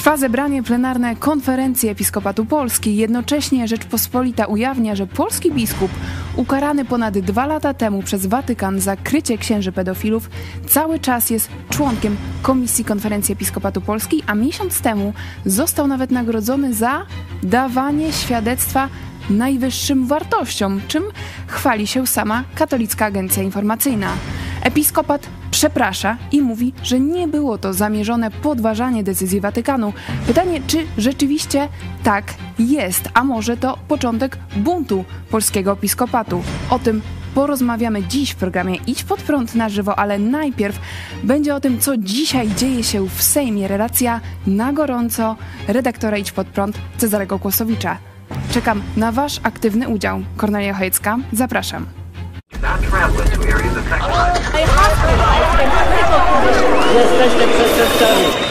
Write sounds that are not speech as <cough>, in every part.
Trwa zebranie plenarne Konferencji Episkopatu Polski. Jednocześnie Rzeczpospolita ujawnia, że polski biskup, ukarany ponad dwa lata temu przez Watykan za krycie księży pedofilów, cały czas jest członkiem Komisji Konferencji Episkopatu Polski, a miesiąc temu został nawet nagrodzony za dawanie świadectwa najwyższym wartościom, czym chwali się sama Katolicka Agencja Informacyjna. Episkopat przeprasza i mówi, że nie było to zamierzone podważanie decyzji Watykanu. Pytanie, czy rzeczywiście tak jest, a może to początek buntu polskiego episkopatu. O tym porozmawiamy dziś w programie Idź pod prąd na żywo, ale najpierw będzie o tym, co dzisiaj dzieje się w Sejmie. Relacja na gorąco redaktora Idź pod prąd Cezarego Kłosowicza. Czekam na Wasz aktywny udział. Kornelia Chojecka, zapraszam. Jesteście przestępcami.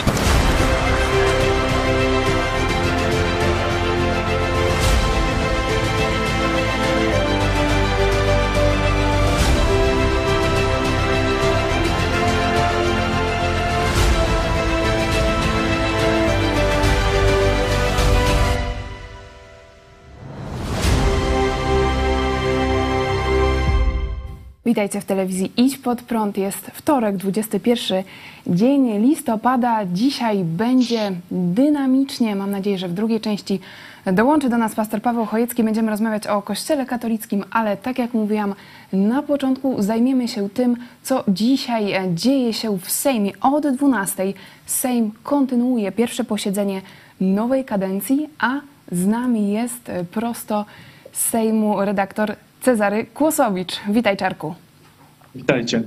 Witajcie w telewizji Idź Pod Prąd. Jest wtorek, 21 dzień listopada. Dzisiaj będzie dynamicznie. Mam nadzieję, że w drugiej części dołączy do nas pastor Paweł Chojecki. Będziemy rozmawiać o Kościele katolickim, ale tak jak mówiłam na początku, zajmiemy się tym, co dzisiaj dzieje się w Sejmie. Od 12 Sejm kontynuuje pierwsze posiedzenie nowej kadencji, a z nami jest prosto z Sejmu redaktor Cezary Kłosowicz. Witaj, Czarku. Witajcie.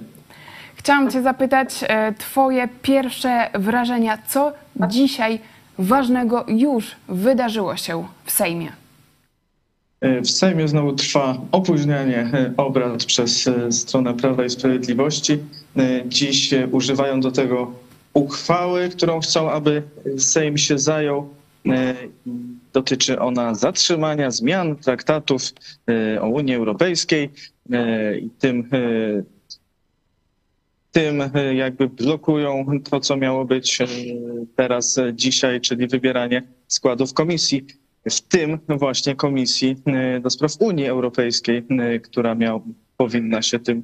Chciałam Cię zapytać e, Twoje pierwsze wrażenia. Co dzisiaj ważnego już wydarzyło się w Sejmie? W Sejmie znowu trwa opóźnianie e, obrad przez e, stronę Prawa i Sprawiedliwości. Dziś używają do tego uchwały, którą chcą, aby Sejm się zajął. Dotyczy ona zatrzymania zmian traktatów o Unii Europejskiej i tym, tym jakby blokują to, co miało być teraz dzisiaj, czyli wybieranie składów komisji, w tym właśnie komisji do spraw Unii Europejskiej, która miał, powinna się tym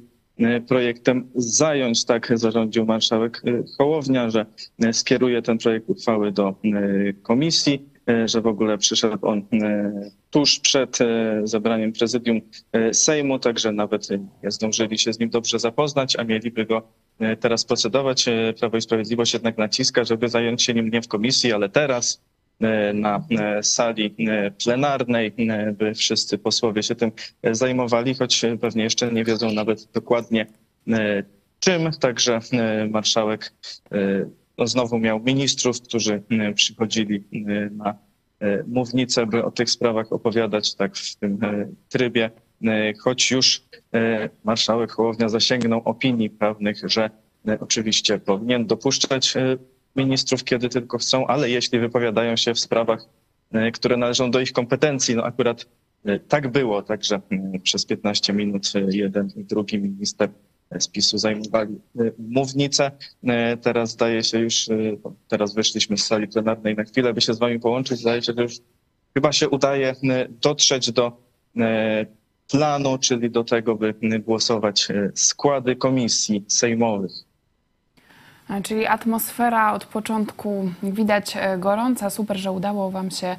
projektem zająć. Tak zarządził marszałek Hołownia, że skieruje ten projekt uchwały do komisji że w ogóle przyszedł on tuż przed zebraniem prezydium Sejmu, także nawet nie zdążyli się z nim dobrze zapoznać, a mieliby go teraz procedować. Prawo i Sprawiedliwość jednak naciska, żeby zająć się nim nie w komisji, ale teraz na sali plenarnej, by wszyscy posłowie się tym zajmowali, choć pewnie jeszcze nie wiedzą nawet dokładnie czym. Także marszałek no znowu miał ministrów, którzy przychodzili na mównicę, by o tych sprawach opowiadać tak w tym trybie, choć już marszałek Hołownia zasięgnął opinii prawnych, że oczywiście powinien dopuszczać ministrów, kiedy tylko chcą, ale jeśli wypowiadają się w sprawach, które należą do ich kompetencji, no akurat tak było, także przez 15 minut jeden i drugi minister z PiSu zajmowali mównicę. Teraz zdaje się już, teraz wyszliśmy z sali plenarnej na chwilę, by się z wami połączyć. Zdaje się, że już chyba się udaje dotrzeć do planu, czyli do tego, by głosować składy komisji sejmowych. Czyli atmosfera od początku widać gorąca. Super, że udało Wam się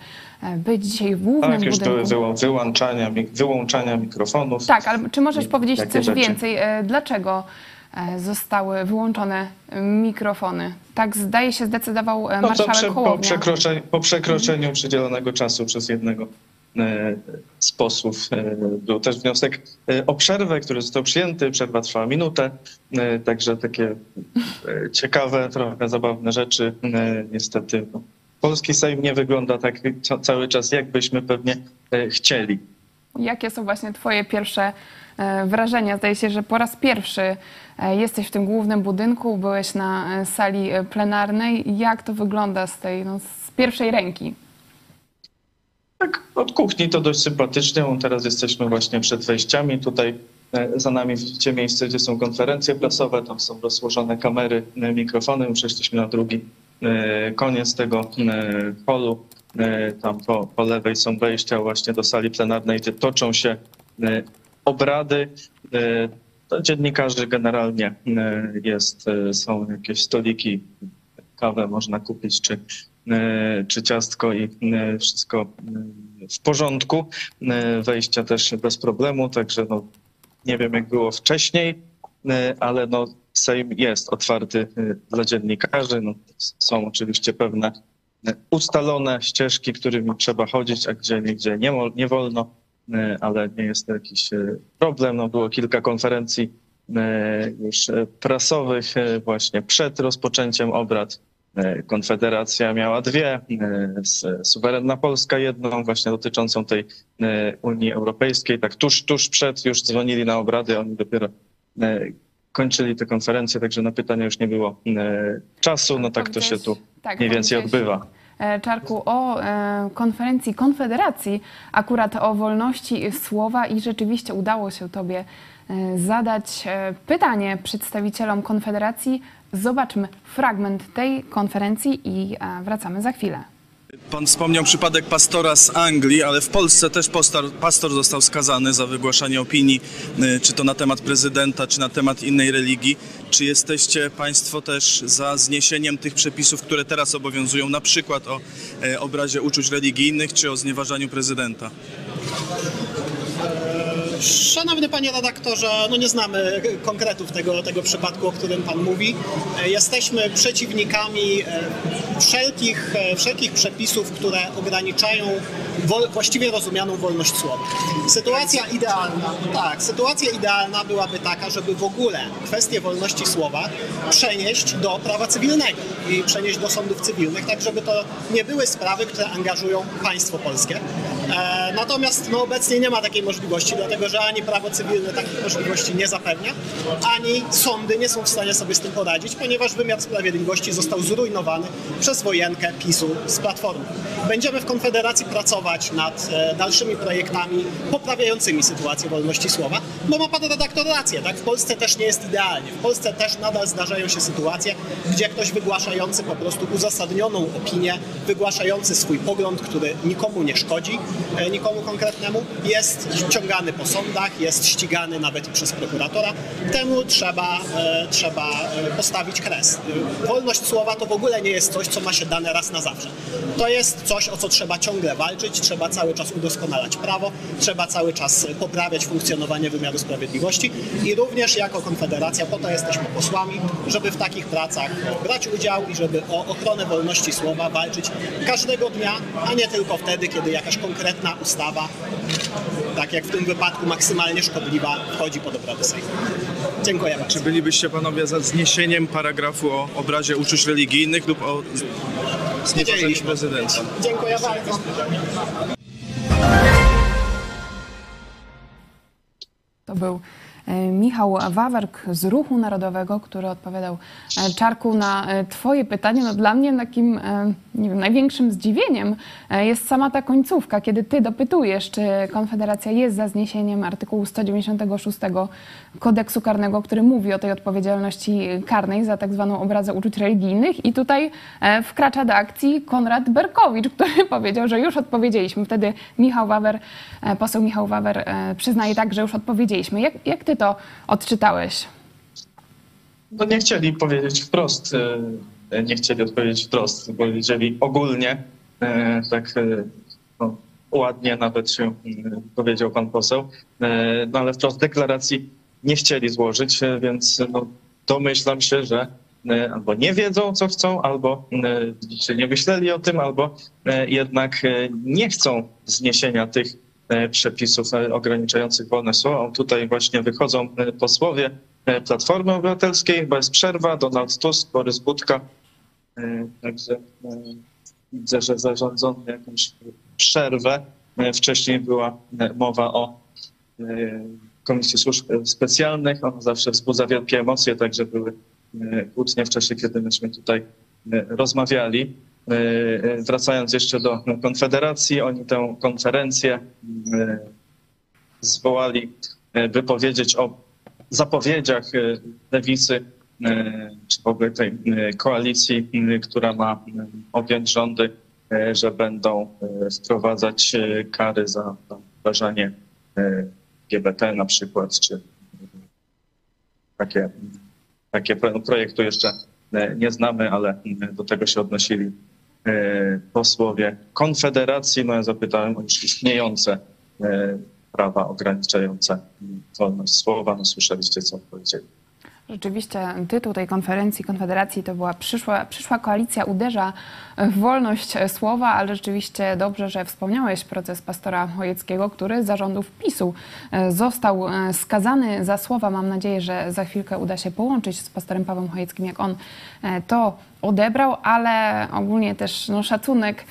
być dzisiaj w głównym tak, już budynku. były wyłączania, wyłączania mikrofonów. Tak, ale czy możesz powiedzieć coś rzeczy. więcej? Dlaczego zostały wyłączone mikrofony? Tak zdaje się zdecydował No marszałek prze, po, przekroczeniu, po przekroczeniu przydzielonego czasu przez jednego e, z posłów e, był też wniosek e, o przerwę, który został przyjęty. Przerwa trwała minutę, e, także takie e, ciekawe, trochę zabawne rzeczy. E, Niestety no, polski Sejm nie wygląda tak ca- cały czas, jakbyśmy pewnie e, chcieli. Jakie są właśnie Twoje pierwsze e, wrażenia? Zdaje się, że po raz pierwszy e, jesteś w tym głównym budynku, byłeś na e, sali e, plenarnej. Jak to wygląda z tej, no, z pierwszej ręki? Tak, od kuchni to dość sympatycznie. Teraz jesteśmy właśnie przed wejściami. Tutaj e, za nami widzicie miejsce, gdzie są konferencje prasowe. Tam są rozłożone kamery, e, mikrofony. Już jesteśmy na drugi e, koniec tego holu. E, Tam po, po lewej są wejścia właśnie do sali plenarnej, gdzie toczą się obrady. Dziennikarzy generalnie jest, są jakieś stoliki, kawę można kupić, czy, czy ciastko i e, wszystko e, w porządku. E, Wejścia też bez problemu, także no, nie wiem jak było wcześniej, e, ale no, Sejm jest otwarty e, dla dziennikarzy. No, są oczywiście pewne e, ustalone ścieżki, którymi trzeba chodzić, a gdzie nigdzie nie, nie wolno, e, ale nie jest to jakiś e, problem. No, było kilka konferencji e, już e, prasowych e, właśnie przed rozpoczęciem obrad. E, Konfederacja miała dwie, e, suwerenna Polska jedną właśnie dotyczącą tej e, Unii Europejskiej. Tak tuż, tuż przed już dzwonili na obrady, oni dopiero kończyli te konferencje, także na pytania już nie było czasu. No tak to się tu Tak, mniej więcej odbywa. Czarku, o konferencji Konfederacji, akurat o wolności słowa i rzeczywiście udało się Tobie zadać pytanie przedstawicielom Konfederacji. Zobaczmy fragment tej konferencji i e, wracamy za chwilę. Pan wspomniał przypadek pastora z Anglii, ale w Polsce też pastor, pastor został skazany za wygłaszanie opinii, y, czy to na temat prezydenta, czy na temat innej religii. Czy jesteście Państwo też za zniesieniem tych przepisów, które teraz obowiązują, na przykład o e, obrazie uczuć religijnych, czy o znieważaniu prezydenta? Szanowny panie redaktorze, no nie znamy konkretów tego, tego przypadku, o którym pan mówi. E, Jesteśmy przeciwnikami e, wszelkich, e, wszelkich przepisów, które ograniczają właściwie rozumianą wolność słowa. Sytuacja idealna, tak, sytuacja idealna byłaby taka, żeby w ogóle kwestię wolności słowa przenieść do prawa cywilnego i przenieść do sądów cywilnych, tak żeby to nie były sprawy, które angażują państwo polskie. Natomiast no, obecnie nie ma takiej możliwości, dlatego że ani prawo cywilne takich możliwości nie zapewnia, ani sądy nie są w stanie sobie z tym poradzić, ponieważ wymiar sprawiedliwości został zrujnowany przez wojenkę PiSu z Platformy. Będziemy w Konfederacji pracować nad e, dalszymi projektami poprawiającymi sytuację wolności słowa, bo ma pan redaktor rację, tak? W Polsce też nie jest idealnie. W Polsce też nadal zdarzają się sytuacje, gdzie ktoś wygłaszający po prostu uzasadnioną opinię, wygłaszający swój pogląd, który nikomu nie szkodzi, e, nikomu konkretnemu, jest ciągany po sądach, jest ścigany nawet przez prokuratora. Temu trzeba, e, trzeba e, postawić kres. Wolność słowa to w ogóle nie jest coś, co ma się dane raz na zawsze. To jest coś, o co trzeba ciągle walczyć, trzeba cały czas udoskonalać prawo, trzeba cały czas poprawiać funkcjonowanie wymiaru sprawiedliwości i również jako Konfederacja po to jesteśmy posłami, żeby w takich pracach brać udział i żeby o ochronę wolności słowa walczyć każdego dnia, a nie tylko wtedy, kiedy jakaś konkretna ustawa, tak jak w tym wypadku maksymalnie szkodliwa, wchodzi pod obrady Sejmu. Dziękuję bardzo. Czy bylibyście Panowie za zniesieniem paragrafu o obrazie uczuć religijnych lub o z- znieważeniu Wiedzieliśmy. prezydenta? Dziękuję bardzo. To był Michał Wawerk z Ruchu Narodowego, który odpowiadał e, Czarku na e, Twoje pytanie. No dla mnie takim e, nie wiem, największym zdziwieniem e, jest sama ta końcówka, kiedy Ty dopytujesz, czy Konfederacja jest za zniesieniem artykułu 196 kodeksu karnego, który mówi o tej odpowiedzialności karnej za tak zwaną obrazę uczuć religijnych i tutaj e, wkracza do akcji Konrad Berkowicz, który <laughs> powiedział, że już odpowiedzieliśmy. Wtedy Michał Wawer, e, poseł Michał Wawer e, przyznaje tak, że już odpowiedzieliśmy. Jak, jak ty to odczytałeś? No nie chcieli powiedzieć wprost, e, nie chcieli odpowiedzieć wprost, powiedzieli ogólnie, e, tak e, no, ładnie nawet się powiedział pan poseł, no ale wprost deklaracji nie chcieli złożyć, więc no, domyślam się, że albo nie wiedzą, co chcą, albo czy nie myśleli o tym, albo jednak nie chcą zniesienia tych przepisów e, ograniczających wolność słowa. O, Tutaj właśnie wychodzą e, posłowie e, Platformy Obywatelskiej, bez przerwa, Donald Tusk, Borys Budka. E, Także e, widzę, że zarządzono jakąś przerwę. E, Wcześniej była e, mowa o e, Komisji Służb Specjalnych. Ona zawsze wzbudza wielkie emocje, także były e, kłótnie w czasie, kiedy myśmy tutaj e, rozmawiali. E, e, Wracając jeszcze do Konfederacji, oni tę konferencję e, zwołali, by powiedzieć o zapowiedziach lewicy czy w ogóle tej koalicji, która ma objąć rządy, że będą wprowadzać kary za wdrażanie GBT na przykład, czy takie, takie projektu jeszcze nie znamy, ale do tego się odnosili posłowie Konfederacji. No ja zapytałem o już istniejące prawa ograniczające wolność słowa. No słyszeliście, co powiedzieli. Rzeczywiście tytuł tej konferencji Konfederacji to była przyszła, przyszła koalicja uderza w wolność słowa, ale rzeczywiście dobrze, że wspomniałeś proces pastora Chojeckiego, który zarządów PiSu e, został e, skazany za słowa. Mam nadzieję, że za chwilkę uda się połączyć z pastorem Pawłem Chojeckim, jak on e, to odebrał, ale ogólnie też no, szacunek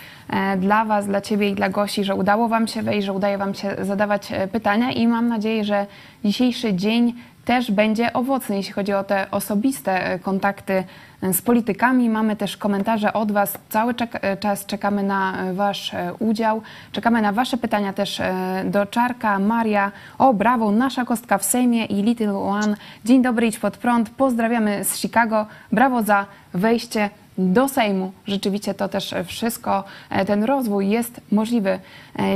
dla Was, dla Ciebie i dla Gosi, że udało Wam się wejść, że udaje Wam się zadawać pytania i mam nadzieję, że dzisiejszy dzień też będzie owocny, jeśli chodzi o te osobiste e, kontakty e, z politykami. Mamy też komentarze od Was. Cały e, czas czekamy na Wasz udział. Czekamy na Wasze pytania też do Czarka, Maria. O, brawo, nasza kostka w Sejmie i Little One. Dzień dobry, idź pod prąd. Pozdrawiamy z Chicago. Brawo za wejście do Sejmu. Rzeczywiście to też wszystko, ten rozwój jest możliwy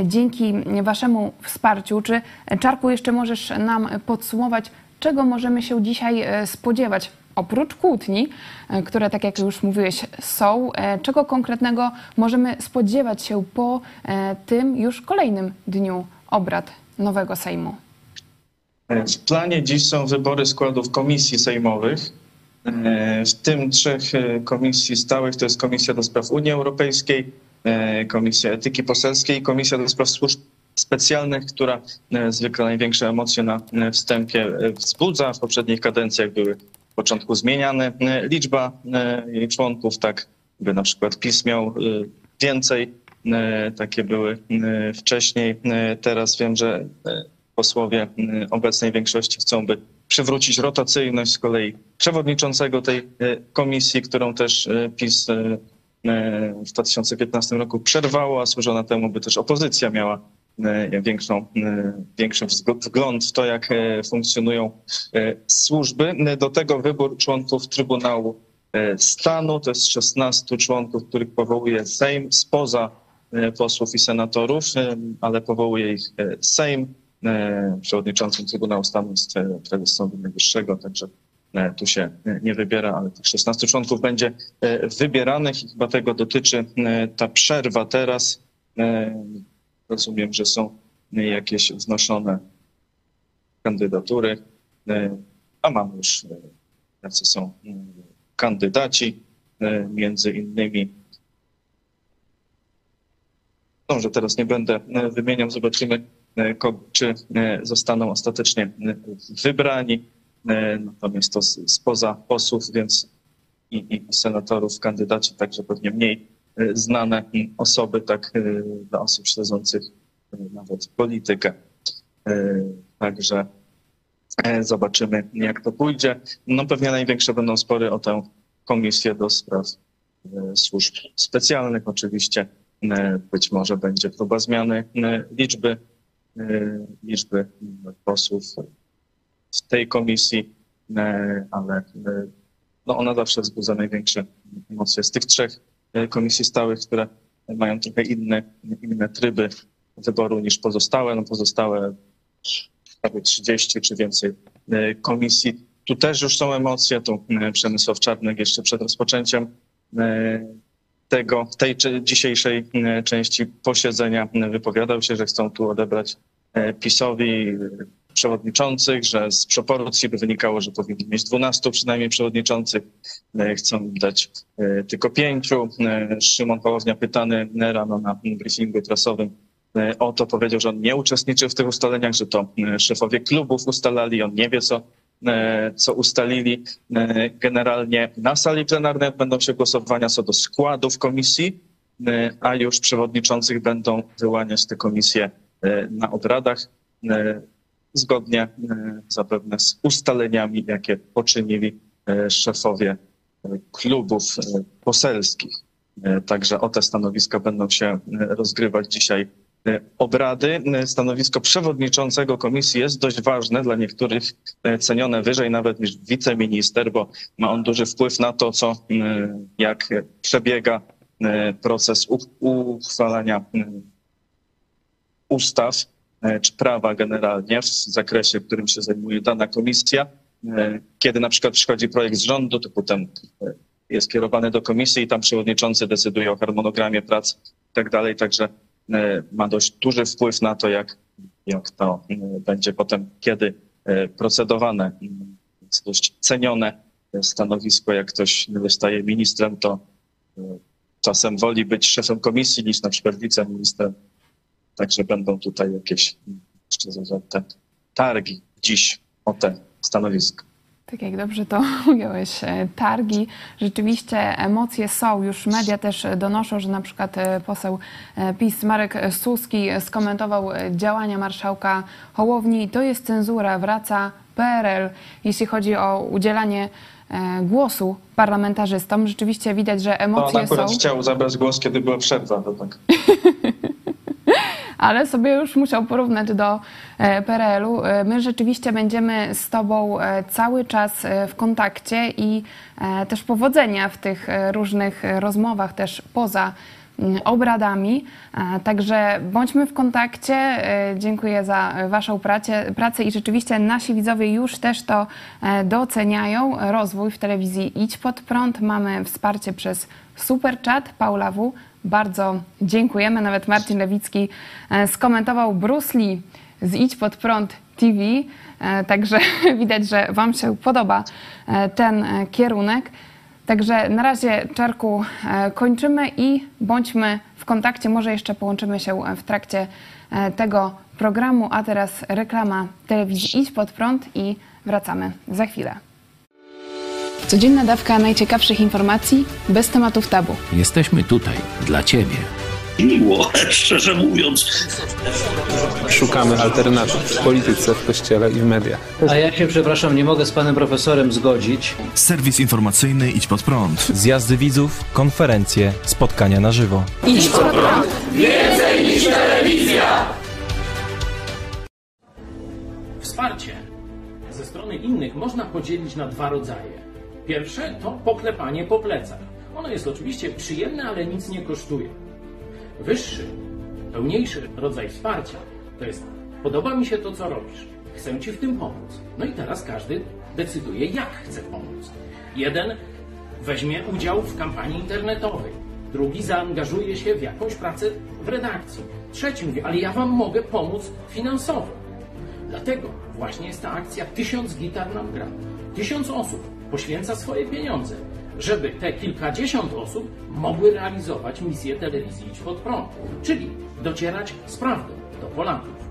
dzięki Waszemu wsparciu. Czy Czarku jeszcze możesz nam podsumować, czego możemy się dzisiaj e, spodziewać? Oprócz kłótni, e, które, tak jak już mówiłeś, są, e, czego konkretnego możemy spodziewać się po tym już kolejnym dniu obrad nowego Sejmu? W planie dziś są wybory składów komisji sejmowych, w tym trzech komisji stałych, to jest Komisja do Spraw Unii Europejskiej, Komisja Etyki Poselskiej i Komisja do Spraw Służb specjalnych, która e, zwykle największe emocje na e, wstępie e, wzbudza. W poprzednich kadencjach były w początku zmieniane liczba jej członków, tak by na przykład PiS miał więcej. Takie były wcześniej. Teraz wiem, że posłowie obecnej większości chcą, by przywrócić rotacyjność z kolei przewodniczącego tej komisji, którą też PiS w 2015 roku przerwało, a służona temu, by też opozycja miała większą, e, większy wgląd w to, jak e, funkcjonują służby. Do tego wybór członków Trybunału Stanu, to jest 16 członków, których powołuje Sejm spoza posłów i senatorów, ale powołuje ich Sejm. Przewodniczącym Trybunału Stanu jest prezes Sądu Najwyższego, także tu się nie wybiera, ale tych 16 członków będzie wybieranych i chyba tego dotyczy ta przerwa teraz Rozumiem, że są jakieś wznoszone kandydatury, e, a mamy już e, jacy są e, kandydaci, między innymi no, że teraz nie będę wymieniał, zobaczymy, czy zostaną ostatecznie wybrani. Natomiast to spoza posłów, więc i, i senatorów, kandydaci, także pewnie mniej znane osoby, tak e, dla osób śledzących e, nawet politykę. E, także zobaczymy, jak to pójdzie. No pewnie największe będą spory o tę komisję do spraw służb specjalnych. Oczywiście być może będzie próba zmiany liczby, liczby posłów w tej komisji, ale no ona zawsze wzbudza największe emocje z tych trzech E, komisji stałych, które mają trochę inne, inne tryby wyboru niż pozostałe. No pozostałe prawie 30 czy więcej e, komisji. Tu też już są emocje. Tu e, Przemysław Czarnek jeszcze przed rozpoczęciem tego, tej dzisiejszej części posiedzenia wypowiadał się, że chcą tu odebrać PiSowi przewodniczących, że z proporcji by wynikało, że powinni mieć 12 przynajmniej przewodniczących. E, chcą dać e, tylko pięciu. E, Szymon Hołownia pytany rano na briefingu prasowym o to powiedział, że on nie uczestniczył w tych ustaleniach, że to szefowie klubów ustalali, on nie wie co, co ustalili. Generalnie na sali plenarnej będą się głosowania co do składów komisji, a już przewodniczących będą wyłaniać te komisje na obradach zgodnie e, zapewne z ustaleniami, jakie poczynili e, szefowie e, klubów poselskich. Także o te stanowiska będą się rozgrywać dzisiaj obrady. Stanowisko przewodniczącego komisji jest dość ważne, dla niektórych cenione wyżej nawet niż wiceminister, bo ma on duży wpływ na to, co, jak przebiega proces uchwalania ustaw czy prawa generalnie w zakresie, którym się zajmuje dana komisja. E, Kiedy na przykład przychodzi projekt z rządu, to potem e, jest kierowany do komisji i tam przewodniczący decyduje o harmonogramie prac i tak dalej, także e, ma dość duży wpływ na to, jak, jak to e, będzie potem, kiedy e, procedowane. Jest dość cenione e, stanowisko, jak ktoś zostaje ministrem, to e, czasem woli być szefem komisji niż na przykład wiceministrem. Także będą tutaj jakieś mm, te targi dziś o te stanowiska. Tak jak dobrze to <laughs> ująłeś, e, targi. Rzeczywiście emocje są. Już media też donoszą, że na przykład e, poseł e, PiS Marek Suski skomentował działania marszałka Hołowni. To jest cenzura, wraca PRL, jeśli chodzi o udzielanie głosu parlamentarzystom. Rzeczywiście widać, że No, on emocje akurat są. chciał zabrać głos, kiedy była przerwa. To tak. <laughs> ale sobie już musiał porównać do e, PRL-u. E, My rzeczywiście będziemy z Tobą e, cały czas w kontakcie i też powodzenia w tych różnych rozmowach też poza mm, obradami. Także bądźmy w kontakcie. Dziękuję za Waszą pracę, pracę i rzeczywiście nasi widzowie już też to doceniają. Rozwój w telewizji Idź Pod Prąd. Mamy wsparcie przez Super Chat. Paula W. Bardzo dziękujemy. Nawet Marcin Lewicki e, skomentował Bruce Lee z Idź Pod Prąd TV. E, Także <laughs> widać, że Wam się podoba e, ten kierunek. Także na razie, Czarku, kończymy i bądźmy w kontakcie. Może jeszcze połączymy się w trakcie tego programu, a teraz reklama telewizji Idź Pod Prąd i wracamy za chwilę. Codzienna dawka najciekawszych informacji bez tematów tabu. Jesteśmy tutaj dla Ciebie. miło, szczerze mówiąc. Szukamy alternatyw w polityce, w kościele i w mediach. A ja się, przepraszam, nie mogę z panem profesorem zgodzić. Serwis informacyjny Idź Pod Prąd. Zjazdy widzów, konferencje, spotkania na żywo. Wsparcie ze strony innych można podzielić na dwa rodzaje. Pierwsze to poklepanie po plecach. Ono jest oczywiście przyjemne, ale nic nie kosztuje. Wyższy, pełniejszy rodzaj wsparcia to jest podoba mi się to, co robisz. Chcę Ci w tym pomóc. No i teraz każdy decyduje, jak chce pomóc. Jeden weźmie udział w kampanii internetowej. Drugi zaangażuje się w jakąś pracę w redakcji. Trzeci mówi, ale ja Wam mogę pomóc finansowo. Dlatego właśnie jest ta akcja Tysiąc gitar nam gra. Tysiąc osób poświęca swoje pieniądze, żeby te kilkadziesiąt osób mogły realizować misję telewizji Idź Pod Prąd, czyli docierać z prawdą do Polaków.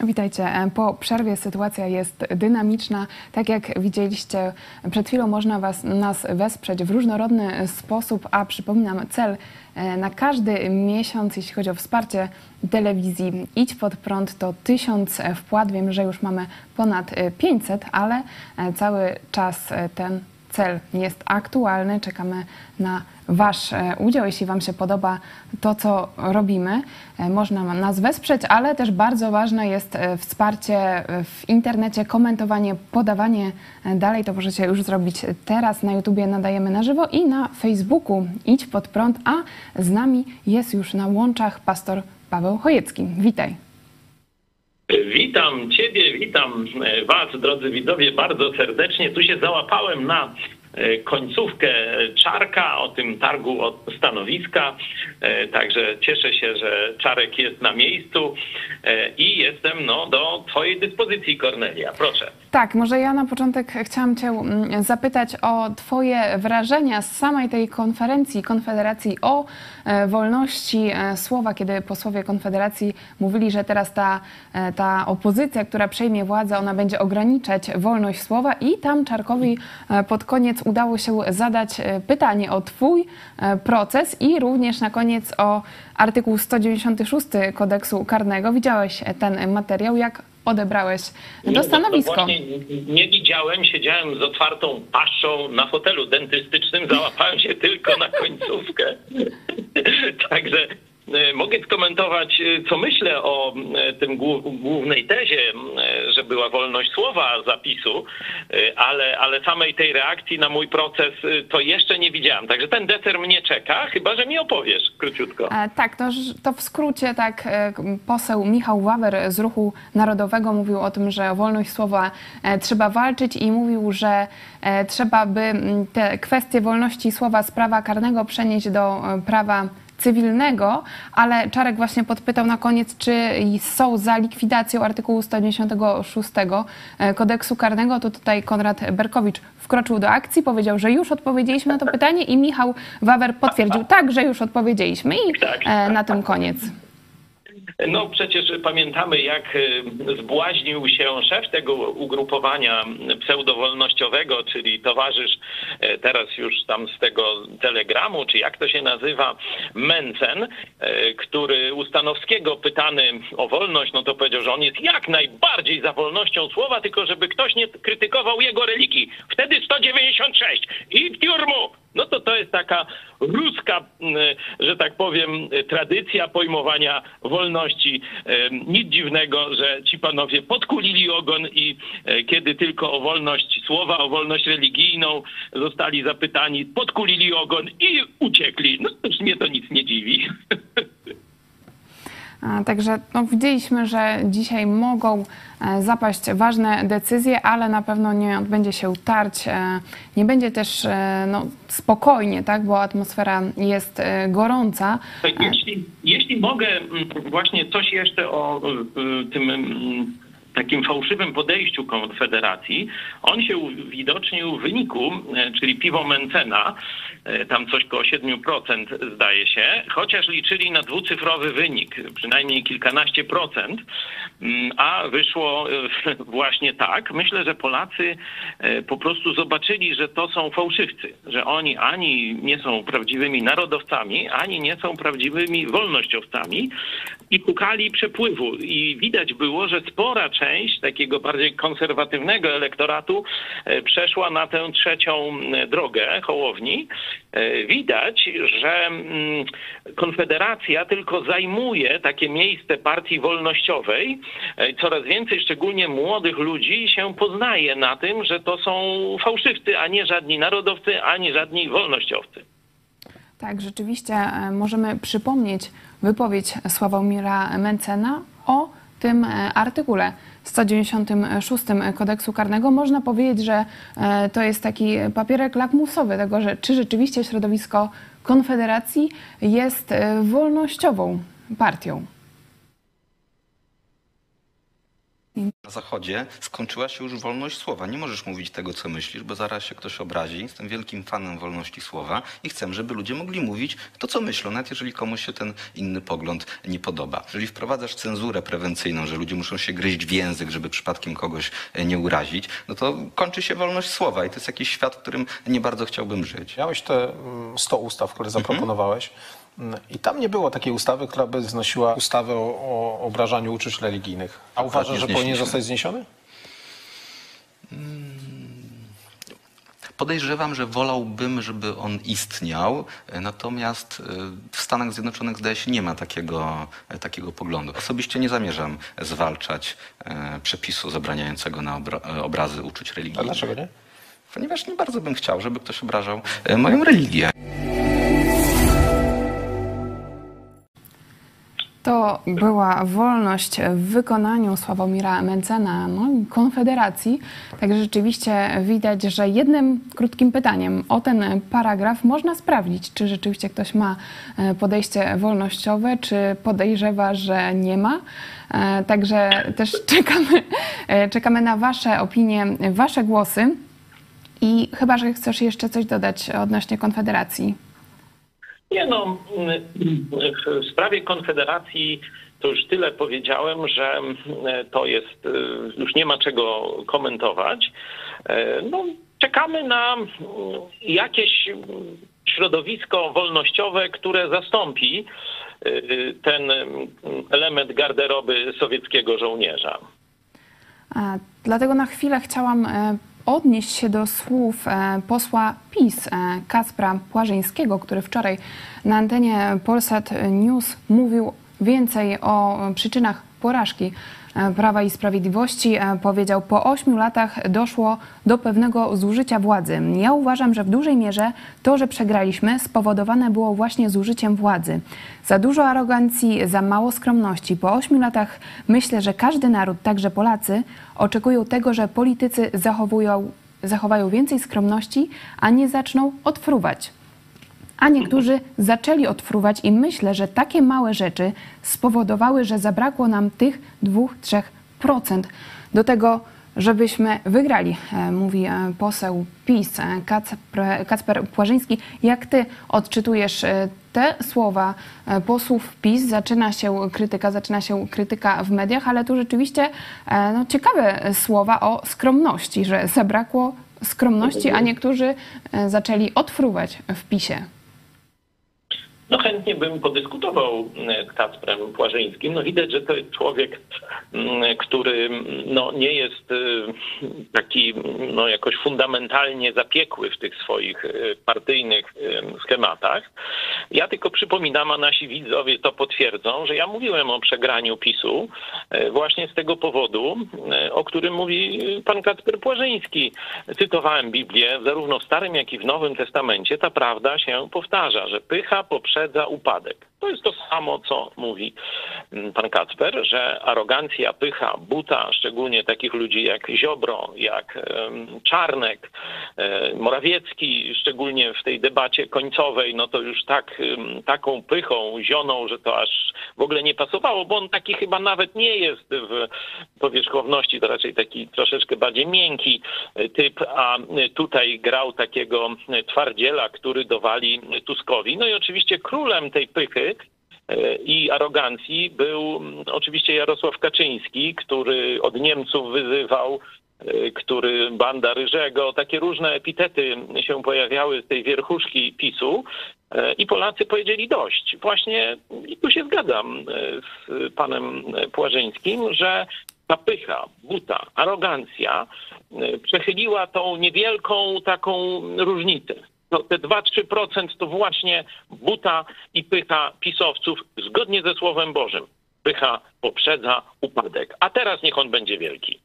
Witajcie. Po przerwie sytuacja jest dynamiczna. Tak jak widzieliście, przed chwilą można was, nas wesprzeć w różnorodny sposób, a przypominam, cel e, na każdy miesiąc, jeśli chodzi o wsparcie telewizji Idź Pod Prąd, to 1000 wpłat. Wiem, że już mamy ponad e, 500, ale e, cały czas e, ten cel jest aktualny. Czekamy na Wasz e, udział. Jeśli Wam się podoba to, co robimy, e, można nas wesprzeć, ale też bardzo ważne jest e, wsparcie w internecie, komentowanie, podawanie dalej. To możecie już zrobić teraz. Na YouTubie nadajemy na żywo i na Facebooku Idź Pod Prąd, a z nami jest już na łączach pastor Paweł Chojecki. Witaj. Witam Ciebie, witam Was, drodzy widzowie, bardzo serdecznie. Tu się załapałem na końcówkę Czarka, o tym targu od stanowiska. E, Także cieszę się, że Czarek jest na miejscu e, i jestem no, do Twojej dyspozycji, Kornelia. Proszę. Tak, może ja na początek chciałam Cię mm, zapytać o Twoje wrażenia z samej tej konferencji Konfederacji o e, wolności e, słowa, kiedy posłowie Konfederacji mówili, że teraz ta, e, ta opozycja, która przejmie władzę, ona będzie ograniczać wolność słowa i tam Czarkowi e, pod koniec udało się zadać e, pytanie o Twój e, proces i również na koniec o artykuł 196 kodeksu karnego. Widziałeś ten materiał, jak odebrałeś to no, stanowisko. No nie widziałem, siedziałem z otwartą paszczą na fotelu dentystycznym, załapałem się tylko na końcówkę. <laughs> Także e, mogę skomentować, e, co myślę o e, tym głó- głównej tezie, e, że była wolność słowa zapisu, e, ale, ale samej tej reakcji na mój proces e, to jeszcze nie widziałem. Także ten deser mnie czeka, chyba że mi opowiesz króciutko. E, Tak, to, to w skrócie tak e, poseł Michał Wawer z Ruchu Narodowego mówił o tym, że o wolność słowa e, trzeba walczyć i mówił, że e, trzeba by te kwestie wolności słowa z prawa karnego przenieść do e, prawa cywilnego, ale Czarek właśnie podpytał na koniec, czy są za likwidacją artykułu 196 e, kodeksu karnego, to tutaj Konrad Berkowicz wkroczył do akcji, powiedział, że już odpowiedzieliśmy na to pytanie i Michał Wawer potwierdził, tak, że już odpowiedzieliśmy i e, na tym koniec. No przecież pamiętamy, jak e, zbłaźnił się szef tego ugrupowania pseudowolnościowego, czyli towarzysz e, teraz już tam z tego telegramu, czy jak to się nazywa, Mencen, e, który Ustanowskiego pytany o wolność, no to powiedział, że on jest jak najbardziej za wolnością słowa, tylko żeby ktoś nie krytykował jego religii. Wtedy 196 i w tiurmu. No to to jest taka ruska, mm, że tak powiem, tradycja pojmowania wolności. Nic dziwnego, że ci panowie podkulili ogon i e, kiedy tylko o wolność słowa, o wolność religijną zostali zapytani, podkulili ogon i uciekli. No już mnie to nic nie dziwi. <laughs> A, Także no, widzieliśmy, że dzisiaj mogą e, zapaść ważne decyzje, ale na pewno nie odbędzie się tarć. e, Nie będzie też e, no, spokojnie, tak, bo atmosfera jest e, gorąca. Jeśli, jeśli mogę mm, właśnie coś jeszcze o tym mm, takim fałszywym podejściu Konfederacji, on się uwidocznił w wyniku, e, czyli piwo Mencena, e, tam coś koło 7% zdaje się, chociaż liczyli na dwucyfrowy wynik, przynajmniej kilkanaście procent, mm, a wyszło e, <laughs> właśnie tak. Myślę, że Polacy po prostu zobaczyli, że to są fałszywcy, że oni ani nie są prawdziwymi narodowcami, ani nie są prawdziwymi wolnościowcami i szukali przepływu. I widać było, że spora część takiego bardziej konserwatywnego elektoratu e, przeszła na tę trzecią drogę Hołowni. E, Widać, że Konfederacja tylko zajmuje takie miejsce partii wolnościowej. E, Coraz więcej, szczególnie młodych ludzi, się poznaje na tym, że to są fałszywcy, a nie żadni narodowcy, ani żadni wolnościowcy. Tak, rzeczywiście możemy przypomnieć wypowiedź Sławomira Mencena o tym artykule 196 kodeksu karnego. Można powiedzieć, że e, to jest taki papierek lakmusowy tego, że czy rzeczywiście środowisko Konfederacji jest e, wolnościową partią. Na Zachodzie skończyła się już wolność słowa. Nie możesz mówić tego, co myślisz, bo zaraz się ktoś obrazi. Jestem wielkim fanem wolności słowa i chcę, żeby ludzie mogli mówić to, co myślą, nawet jeżeli komuś się ten inny pogląd nie podoba. Jeżeli wprowadzasz cenzurę prewencyjną, że ludzie muszą się gryźć w język, żeby przypadkiem kogoś e, nie urazić, no to kończy się wolność słowa i to jest jakiś świat, w którym nie bardzo chciałbym żyć. Miałeś te mm, 100 ustaw, które zaproponowałeś. Mm, I tam nie było takiej ustawy, która by znosiła ustawę o, o obrażaniu uczuć religijnych. A Akurat uważasz, że powinien zostać zniesiony? Podejrzewam, że wolałbym, żeby on istniał, natomiast e, w Stanach Zjednoczonych zdaje się nie ma takiego, e, takiego poglądu. Osobiście nie zamierzam zwalczać e, przepisu zabraniającego na obra, obrazy uczuć A religijnych. dlaczego nie? Ponieważ nie bardzo bym chciał, żeby ktoś obrażał moją religię. To była wolność w wykonaniu Sławomira Mencena no, Konfederacji. Także rzeczywiście widać, że jednym krótkim pytaniem o ten paragraf można sprawdzić, czy rzeczywiście ktoś ma e, podejście wolnościowe, czy podejrzewa, że nie ma. E, Także też <laughs> czekamy, e, czekamy na Wasze opinie, Wasze głosy. I chyba, że chcesz jeszcze coś dodać odnośnie Konfederacji. Nie no, w sprawie Konfederacji to już tyle powiedziałem, że to jest, już nie ma czego komentować. No, czekamy na jakieś środowisko wolnościowe, które zastąpi ten element garderoby sowieckiego żołnierza. Dlatego na chwilę chciałam odnieść się do słów posła PiS Kacpra Płażyńskiego, który wczoraj na antenie Polsat News mówił więcej o przyczynach porażki e, Prawa i Sprawiedliwości. E, powiedział, po ośmiu latach doszło do pewnego zużycia władzy. Ja uważam, że w dużej mierze to, że przegraliśmy, spowodowane było właśnie zużyciem władzy. Za dużo arogancji, za mało skromności. Po ośmiu latach myślę, że każdy naród, także Polacy, oczekują tego, że politycy zachowują, zachowają więcej skromności, a nie zaczną odfruwać a niektórzy zaczęli odfruwać i myślę, że takie małe rzeczy spowodowały, że zabrakło nam tych 2-3% do tego, żebyśmy wygrali, e, mówi e, poseł PiS e, Kacper, Kacper Płażyński. Jak ty odczytujesz te słowa posłów PiS? Zaczyna się krytyka, zaczyna się krytyka w mediach, ale tu rzeczywiście no, ciekawe słowa o skromności, że zabrakło skromności, a niektórzy zaczęli odfruwać w PiSie. No chętnie bym podyskutował e, z Kacprem Płażyńskim. No widać, że to jest człowiek, mm, który no, nie jest e, taki no, jakoś fundamentalnie zapiekły w tych swoich e, partyjnych schematach. Ja tylko przypominam, a nasi widzowie to potwierdzą, że ja mówiłem o przegraniu PiSu właśnie z tego powodu, o którym mówi pan Kacper Płażyński. Cytowałem Biblię, zarówno w Starym, jak i w Nowym Testamencie ta prawda się powtarza, że pycha poprzez poprzedza upadek. To jest to samo, co mówi mm, pan Kacper, że arogancja, pycha, buta, szczególnie takich ludzi jak Ziobro, jak Czarnek, e, Morawiecki, szczególnie w tej debacie końcowej, no to już tak, taką pychą zioną, że to aż w ogóle nie pasowało, bo on taki chyba nawet nie jest w powierzchowności, to raczej taki troszeczkę bardziej miękki e, typ, a tutaj grał takiego twardziela, który dowali Tuskowi. No i oczywiście królem tej pychy e, i arogancji był mm, oczywiście Jarosław Kaczyński, który od Niemców wyzywał, e, który banda Ryżego, takie różne epitety się pojawiały z tej wierchuszki PiSu e, i Polacy powiedzieli dość. Właśnie i tu się zgadzam z panem Płażyńskim, że ta pycha, buta, arogancja przechyliła tą niewielką taką różnicę to te 2-3% to właśnie buta i pycha pisowców zgodnie ze Słowem Bożym. Pycha poprzedza upadek. A teraz niech on będzie wielki.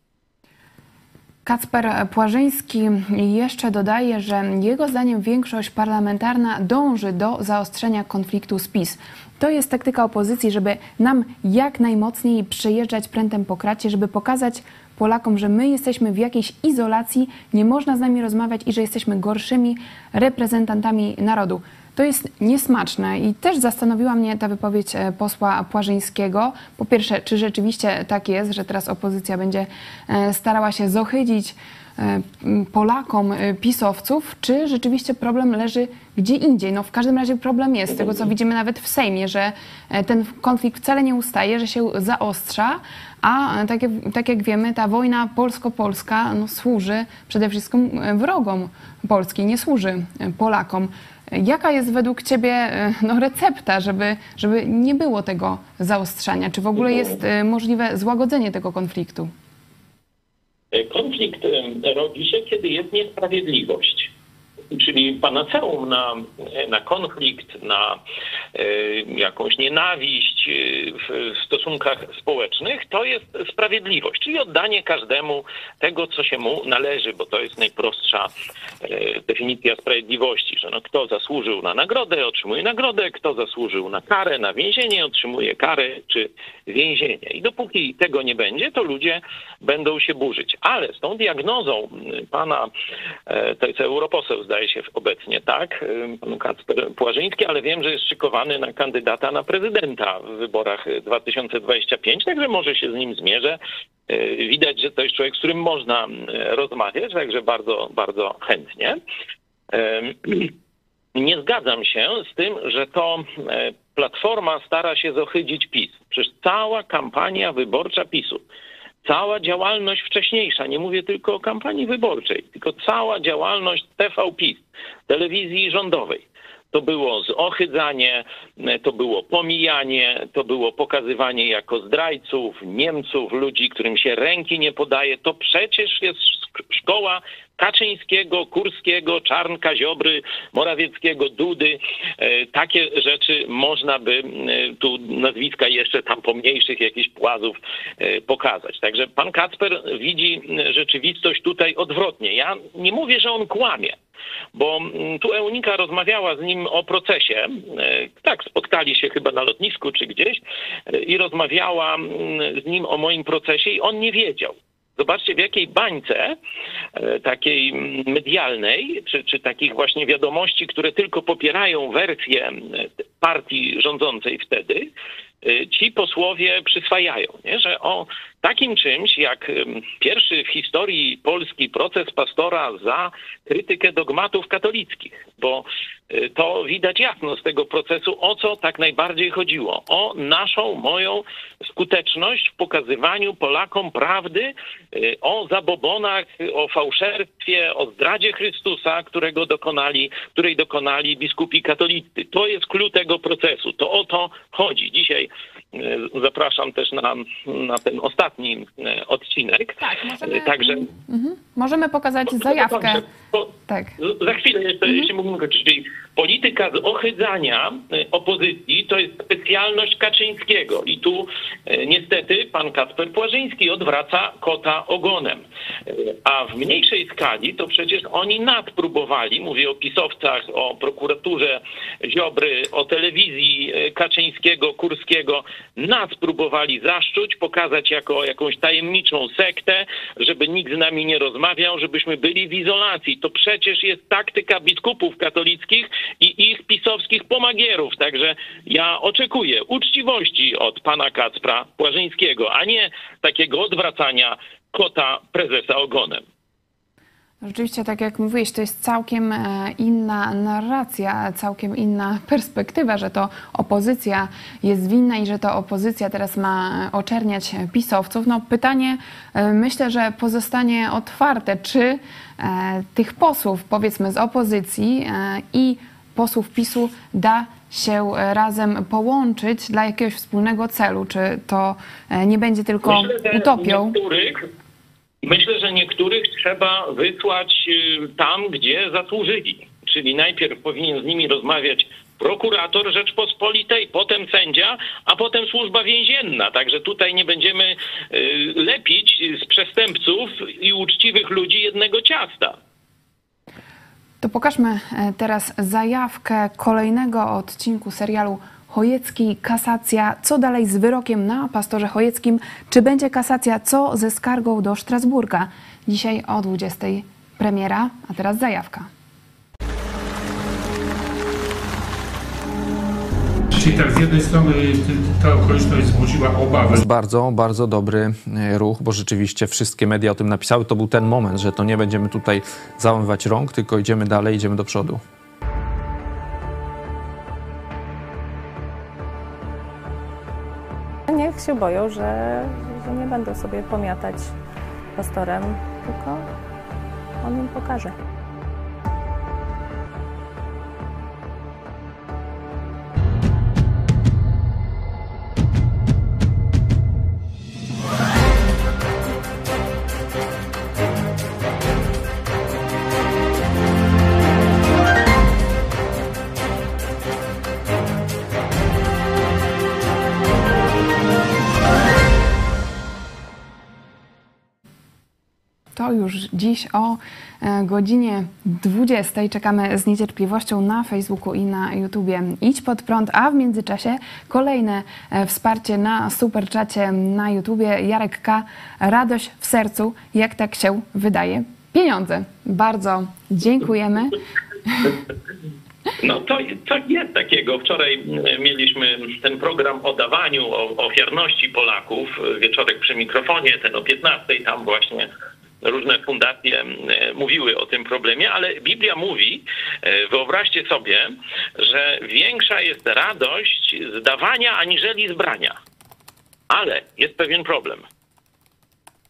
Kacper Płażyński jeszcze dodaje, że jego zdaniem większość parlamentarna dąży do zaostrzenia konfliktu z PiS. To jest taktyka opozycji, żeby nam jak najmocniej przejeżdżać prętem po kracie, żeby pokazać Polakom, że my jesteśmy w jakiejś izolacji, nie można z nami rozmawiać i że jesteśmy gorszymi reprezentantami narodu. To jest niesmaczne i też zastanowiła mnie ta wypowiedź e, posła Płażyńskiego. Po pierwsze, czy rzeczywiście tak jest, że teraz opozycja będzie e, starała się zohydzić E, Polakom, pisowców, czy rzeczywiście problem leży gdzie indziej. No w każdym razie problem jest, z tego co widzimy nawet w Sejmie, że ten konflikt wcale nie ustaje, że się zaostrza, a tak jak, tak jak wiemy, ta wojna polsko-polska no, służy przede wszystkim wrogom Polski, nie służy Polakom. Jaka jest według Ciebie no, recepta, żeby, żeby nie było tego zaostrzania? Czy w ogóle jest możliwe złagodzenie tego konfliktu? Konflikt rodzi się, kiedy jest niesprawiedliwość czyli panaceum na, na konflikt, na e, jakąś nienawiść e, w stosunkach społecznych, to jest sprawiedliwość, czyli oddanie każdemu tego, co się mu należy, bo to jest najprostsza e, definicja sprawiedliwości, że no, kto zasłużył na nagrodę, otrzymuje nagrodę, kto zasłużył na karę, na więzienie, otrzymuje karę czy więzienie. I dopóki tego nie będzie, to ludzie będą się burzyć. Ale z tą diagnozą pana, to jest europoseł, zdaje zdaje się obecnie, tak, pan Kacper Płażyński, ale wiem, że jest szykowany na kandydata na prezydenta w wyborach 2025, także może się z nim zmierzę. Y, widać, że to jest człowiek, z którym można rozmawiać, także bardzo, bardzo chętnie. <clears throat> Nie zgadzam się z tym, że to Platforma stara się zohydzić PiS. Przecież cała kampania wyborcza PiSu cała działalność wcześniejsza, nie mówię tylko o kampanii wyborczej, tylko cała działalność TV PiS, telewizji rządowej, To było zohydzanie, to było pomijanie, to było pokazywanie jako zdrajców, Niemców, ludzi, którym się ręki nie podaje. To przecież jest szkoła Kaczyńskiego, Kurskiego, Czarnka, Ziobry, Morawieckiego, Dudy. E, takie rzeczy można by e, tu nazwiska jeszcze tam pomniejszych jakichś płazów e, pokazać. Także pan Kacper widzi rzeczywistość tutaj odwrotnie. Ja nie mówię, że on kłamie bo tu Eunika rozmawiała z nim o procesie. Tak, spotkali się chyba na lotnisku czy gdzieś i rozmawiała z nim o moim procesie i on nie wiedział. Zobaczcie, w jakiej bańce e, takiej medialnej, czy, czy takich właśnie wiadomości, które tylko popierają wersję e, partii rządzącej wtedy, e, ci posłowie przyswajają, nie? że o takim czymś jak pierwszy w historii Polski proces pastora za krytykę dogmatów katolickich, bo y, to widać jasno z tego procesu, o co tak najbardziej chodziło. O naszą, moją skuteczność w pokazywaniu Polakom prawdy y, o zabobonach, o fałszerstwie, o zdradzie Chrystusa, którego dokonali, której dokonali biskupi katolicy. To jest klucz tego procesu. To o to chodzi. Dzisiaj y, zapraszam też na, na ten ostatni ostatni e, odcinek. Tak, możemy, e, Także, mhm. możemy pokazać zajawkę. tak. Za chwilę jeszcze, mhm. jeśli mógłbym. Czyli polityka z ochydzania e, opozycji to jest specjalność Kaczyńskiego i tu niestety pan Kasper Płażyński odwraca kota ogonem. A w mniejszej skali to przecież oni nadpróbowali, mówię o pisowcach, o prokuraturze Ziobry, o telewizji Kaczyńskiego, Kurskiego, nadpróbowali zaszczuć, pokazać jako jakąś tajemniczą sektę, żeby nikt z nami nie rozmawiał, żebyśmy byli w izolacji. To przecież jest taktyka biskupów katolickich i ich pisowskich pomagierów. Także ja oczekuję uczciwości od pana Kacpra Płażyńskiego, a nie takiego odwracania kota prezesa ogonem. Rzeczywiście, tak jak mówiłeś, to jest całkiem e, inna narracja, całkiem inna perspektywa, że to opozycja jest winna i że to opozycja teraz ma oczerniać pisowców. No pytanie e, myślę, że pozostanie otwarte, czy e, tych posłów, powiedzmy z opozycji i posłów PiSu da się razem połączyć dla jakiegoś wspólnego celu? Czy to nie będzie tylko Myślę, utopią? Niektórych Myślę, że niektórych trzeba wysłać y, tam, gdzie zasłużyli. Czyli najpierw powinien z nimi rozmawiać prokurator Rzeczpospolitej, potem sędzia, a potem służba więzienna. Także tutaj nie będziemy y, lepić z przestępców i uczciwych ludzi jednego ciasta. To pokażmy e, teraz zajawkę kolejnego odcinku serialu Chojecki, kasacja. Co dalej z wyrokiem na pastorze Chojeckim? Czy będzie kasacja? Co ze skargą do Strasburga? Dzisiaj o 20 premiera, a teraz zajawka. Czyli tak, z jednej strony ta okoliczność wzbudziła obawy. To jest bardzo, bardzo dobry e, ruch, bo rzeczywiście wszystkie media o tym napisały. To był ten moment, że to nie będziemy tutaj załamywać rąk, tylko idziemy dalej, idziemy do przodu. Niech się boją, że, że nie będą sobie pomiatać pastorem, tylko on im pokaże. To już dziś o e, godzinie 20. Czekamy z niecierpliwością na Facebooku i na YouTubie Idź Pod Prąd, a w międzyczasie kolejne e, wsparcie na superczacie na YouTubie. Jarek K. Radość w sercu, jak tak się wydaje. Pieniądze. Bardzo dziękujemy. No to, to jest takiego. Wczoraj mieliśmy ten program o dawaniu, o ofiarności Polaków. Wieczorek przy mikrofonie, ten o 15, tam właśnie różne fundacje e, mówiły o tym problemie, ale Biblia mówi, e, wyobraźcie sobie, że większa jest radość z dawania aniżeli z brania. Ale jest pewien problem.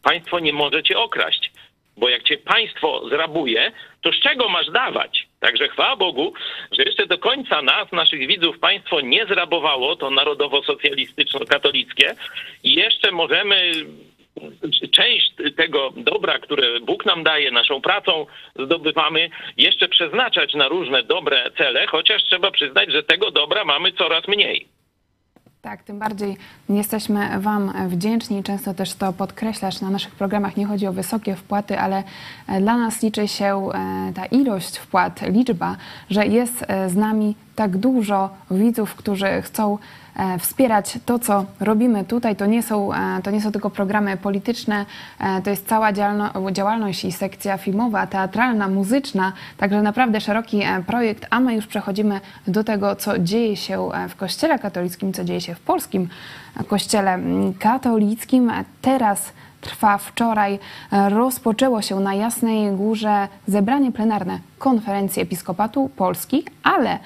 Państwo nie może cię okraść, bo jak cię państwo zrabuje, to z czego masz dawać? Także chwała Bogu, że jeszcze do końca nas, naszych widzów, państwo nie zrabowało, to narodowo-socjalistyczno-katolickie i jeszcze możemy część tego dobra, które Bóg nam daje, naszą pracą zdobywamy, jeszcze przeznaczać na różne dobre cele, chociaż trzeba przyznać, że tego dobra mamy coraz mniej. Tak, tym bardziej jesteśmy Wam wdzięczni. Często też to podkreślasz na naszych programach. Nie chodzi o wysokie wpłaty, ale dla nas liczy się e, ta ilość wpłat, liczba, że jest e, z nami tak dużo widzów, którzy chcą e, wspierać to, co robimy tutaj. To nie są, to nie są tylko programy polityczne, to jest cała działalność i sekcja filmowa, teatralna, muzyczna, także naprawdę szeroki projekt, a my już przechodzimy do tego, co dzieje się w Kościele katolickim, co dzieje się w polskim Kościele katolickim. Teraz trwa wczoraj. Rozpoczęło się na Jasnej Górze zebranie plenarne konferencji Episkopatu Polski, ale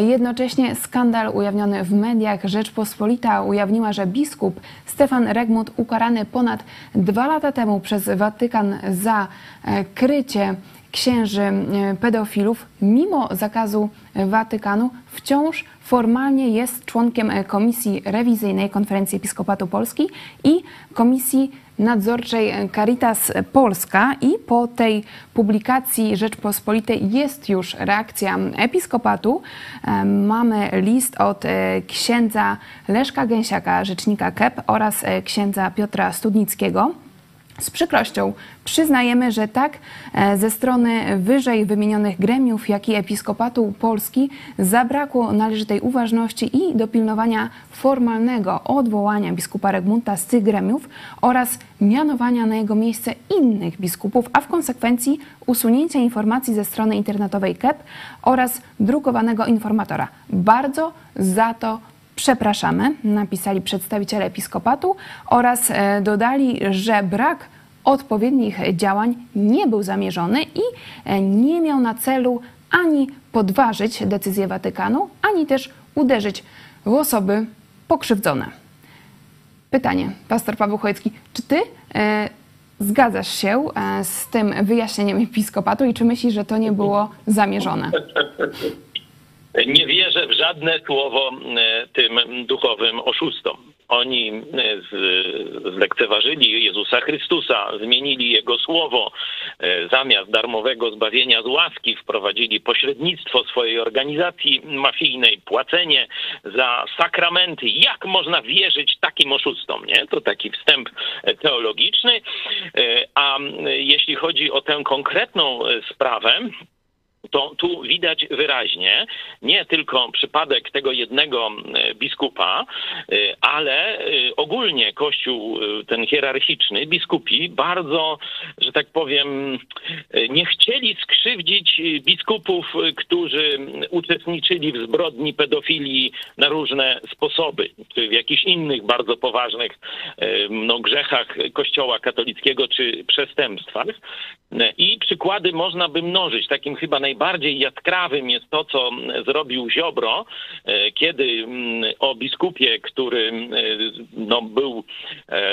jednocześnie skandal ujawniony w mediach. Rzeczpospolita ujawniła, że biskup Stefan Regmut ukarany ponad dwa lata temu przez Watykan za krycie księży pedofilów, mimo zakazu Watykanu, wciąż formalnie jest członkiem Komisji Rewizyjnej Konferencji Episkopatu Polski i Komisji Nadzorczej Caritas Polska i po tej publikacji Rzeczpospolitej jest już reakcja episkopatu. Mamy list od księdza Leszka Gęsiaka, rzecznika KEP oraz księdza Piotra Studnickiego. Z przykrością przyznajemy, że tak ze strony wyżej wymienionych gremiów, jak i Episkopatu Polski zabrakło należytej uważności i dopilnowania formalnego odwołania biskupa Regmunta z tych gremiów oraz mianowania na jego miejsce innych biskupów, a w konsekwencji usunięcia informacji ze strony internetowej KEP oraz drukowanego informatora. Bardzo za to przepraszamy, napisali przedstawiciele episkopatu oraz dodali, że brak odpowiednich działań nie był zamierzony i nie miał na celu ani podważyć decyzję Watykanu, ani też uderzyć w osoby pokrzywdzone. Pytanie, pastor Paweł Chojecki, czy ty e, zgadzasz się e, z tym wyjaśnieniem episkopatu i czy myślisz, że to nie było zamierzone? <laughs> Nie wierzę w żadne słowo tym duchowym oszustom. Oni zlekceważyli Jezusa Chrystusa, zmienili Jego słowo. Zamiast darmowego zbawienia z łaski wprowadzili pośrednictwo swojej organizacji mafijnej, płacenie za sakramenty. Jak można wierzyć takim oszustom? Nie? To taki wstęp teologiczny. A jeśli chodzi o tę konkretną sprawę, to tu widać wyraźnie nie tylko przypadek tego jednego biskupa, ale ogólnie Kościół ten hierarchiczny, biskupi bardzo, że tak powiem, nie chcieli skrzywdzić biskupów, którzy uczestniczyli w zbrodni pedofilii na różne sposoby, czy w jakichś innych bardzo poważnych no, grzechach Kościoła katolickiego, czy przestępstwach. I przykłady można by mnożyć. Takim chyba najbardziej jaskrawym jest to, co zrobił Ziobro, kiedy o biskupie, który no, był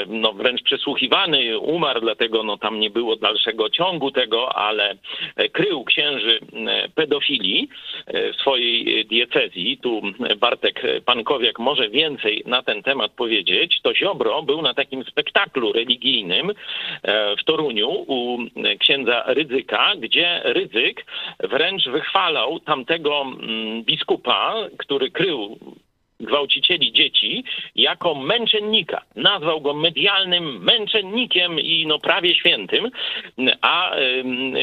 no, wręcz przesłuchiwany, umarł, dlatego no, tam nie było dalszego ciągu tego, ale krył księży pedofilii w swojej diecezji. Tu Bartek Pankowiak może więcej na ten temat powiedzieć. To Ziobro był na takim spektaklu religijnym w Toruniu u księdza Rydzyka, gdzie Rydzyk wręcz wychwalał tamtego biskupa, który krył gwałcicieli dzieci jako męczennika. Nazwał go medialnym męczennikiem i no prawie świętym, a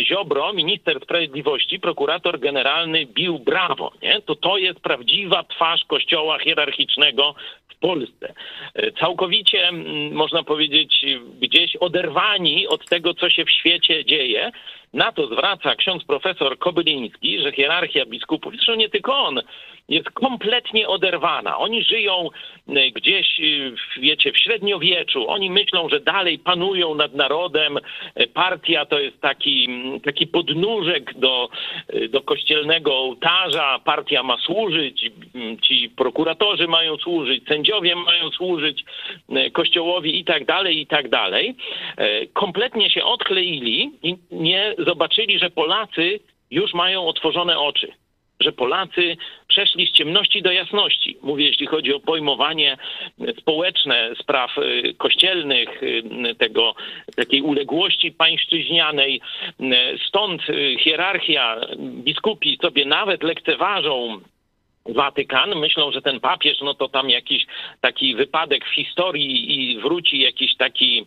Ziobro, minister sprawiedliwości, prokurator generalny bił brawo. Nie? To to jest prawdziwa twarz kościoła hierarchicznego Polsce. Całkowicie, można powiedzieć, gdzieś oderwani od tego, co się w świecie dzieje. Na to zwraca ksiądz profesor Kobyliński, że hierarchia biskupów, zresztą nie tylko on, jest kompletnie oderwana. Oni żyją gdzieś, wiecie, w średniowieczu. Oni myślą, że dalej panują nad narodem. Partia to jest taki, taki podnóżek do, do kościelnego ołtarza. Partia ma służyć, ci prokuratorzy mają służyć, sędziowie mają służyć kościołowi i tak dalej, i tak dalej. Kompletnie się odkleili i nie zobaczyli, że Polacy już mają otworzone oczy że Polacy przeszli z ciemności do jasności. Mówię, jeśli chodzi o pojmowanie społeczne spraw y, kościelnych, y, tego, takiej uległości pańszczyźnianej. Stąd y, hierarchia biskupi sobie nawet lekceważą Watykan, myślą, że ten papież, no to tam jakiś taki wypadek w historii i wróci jakiś taki,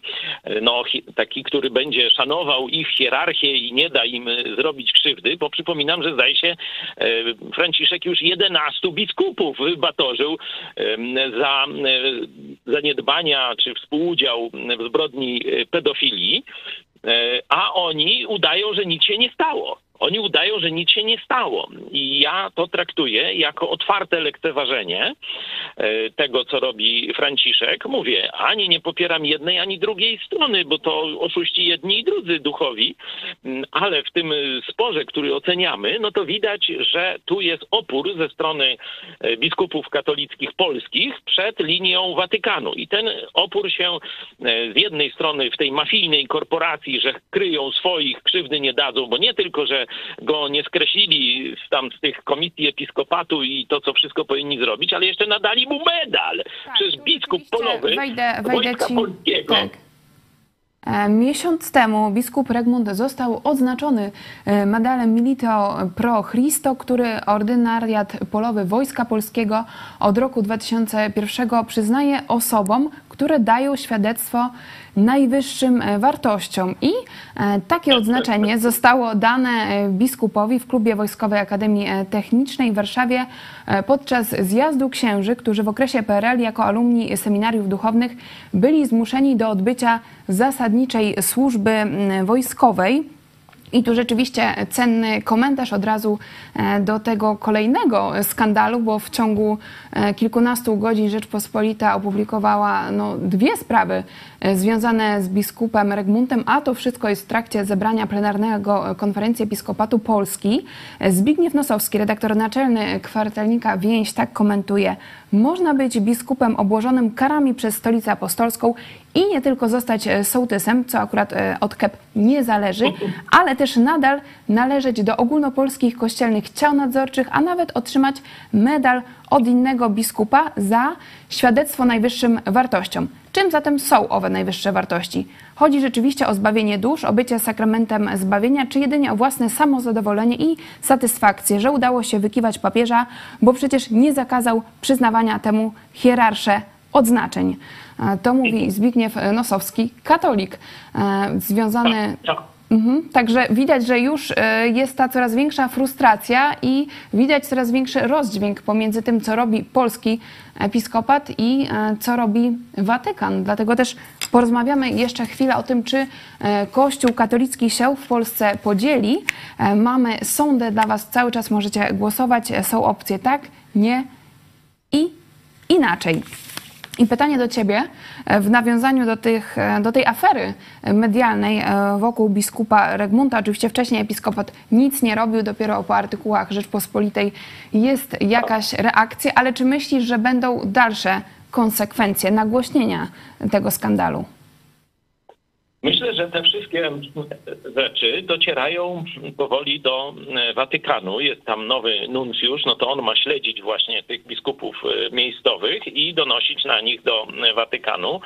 no taki, który będzie szanował ich hierarchię i nie da im zrobić krzywdy, bo przypominam, że zdaje się e, Franciszek już 11 biskupów batorzył za e, zaniedbania czy współudział w zbrodni e, pedofilii, a oni udają, że nic się nie stało. Oni udają, że nic się nie stało. I ja to traktuję jako otwarte lekceważenie e, tego, co robi Franciszek. Mówię, ani nie popieram jednej, ani drugiej strony, bo to oszuści jedni i drudzy duchowi, mm, ale w tym sporze, który oceniamy, no to widać, że tu jest opór ze strony e, biskupów katolickich polskich przed linią Watykanu. I ten opór się e, z jednej strony w tej mafijnej korporacji, że kryją swoich, krzywdy nie dadzą, bo nie tylko, że go nie skreślili tam z tych komisji episkopatu i to, co wszystko powinni zrobić, ale jeszcze nadali mu medal. Tak, Przecież biskup polowy wejdę, wejdę ci, polskiego. Tak. E, miesiąc temu biskup Regmund został odznaczony e, medalem Milito Pro Christo, który ordynariat polowy Wojska Polskiego od roku 2001 przyznaje osobom, które dają świadectwo najwyższym e, wartościom. I e, takie odznaczenie zostało dane e, biskupowi w klubie Wojskowej Akademii Technicznej w Warszawie podczas zjazdu księży, którzy w okresie PRL jako alumni seminariów duchownych byli zmuszeni do odbycia zasadniczej służby wojskowej. I tu rzeczywiście cenny komentarz od razu e, do tego kolejnego skandalu, bo w ciągu e, kilkunastu godzin Rzeczpospolita opublikowała no, dwie sprawy e, związane z biskupem Regmuntem, a to wszystko jest w trakcie zebrania plenarnego Konferencji Episkopatu Polski. Zbigniew Nosowski, redaktor naczelny kwartelnika Więź, tak komentuje. Można być biskupem obłożonym karami przez Stolicę Apostolską i nie tylko zostać sołtysem, co akurat od KEP nie zależy, ale też nadal należeć do ogólnopolskich kościelnych ciał nadzorczych, a nawet otrzymać medal od innego biskupa za świadectwo najwyższym wartościom. Czym zatem są owe najwyższe wartości? Chodzi rzeczywiście o zbawienie dusz, o bycie sakramentem zbawienia, czy jedynie o własne samozadowolenie i satysfakcję, że udało się wykiwać papieża, bo przecież nie zakazał przyznawania temu hierarsze odznaczeń. E, to mówi Zbigniew Nosowski, katolik, e, związany tak, tak. Mhm. Także widać, że już e, jest ta coraz większa frustracja i widać coraz większy rozdźwięk pomiędzy tym, co robi polski episkopat i e, co robi Watykan. Dlatego też porozmawiamy jeszcze chwilę o tym, czy e, Kościół katolicki się w Polsce podzieli. Mamy sądę dla Was, cały czas możecie głosować. Są opcje tak, nie i inaczej. I pytanie do Ciebie e, w nawiązaniu do, tych, e, do tej afery medialnej e, wokół biskupa Regmunta. Oczywiście wcześniej episkopat nic nie robił, dopiero po artykułach Rzeczpospolitej jest jakaś reakcja, ale czy myślisz, że będą dalsze konsekwencje nagłośnienia tego skandalu? Myślę, że te wszystkie rzeczy docierają powoli do e, Watykanu. Jest tam nowy nuncjusz, no to on ma śledzić właśnie tych biskupów e, miejscowych i donosić na nich do e, Watykanu.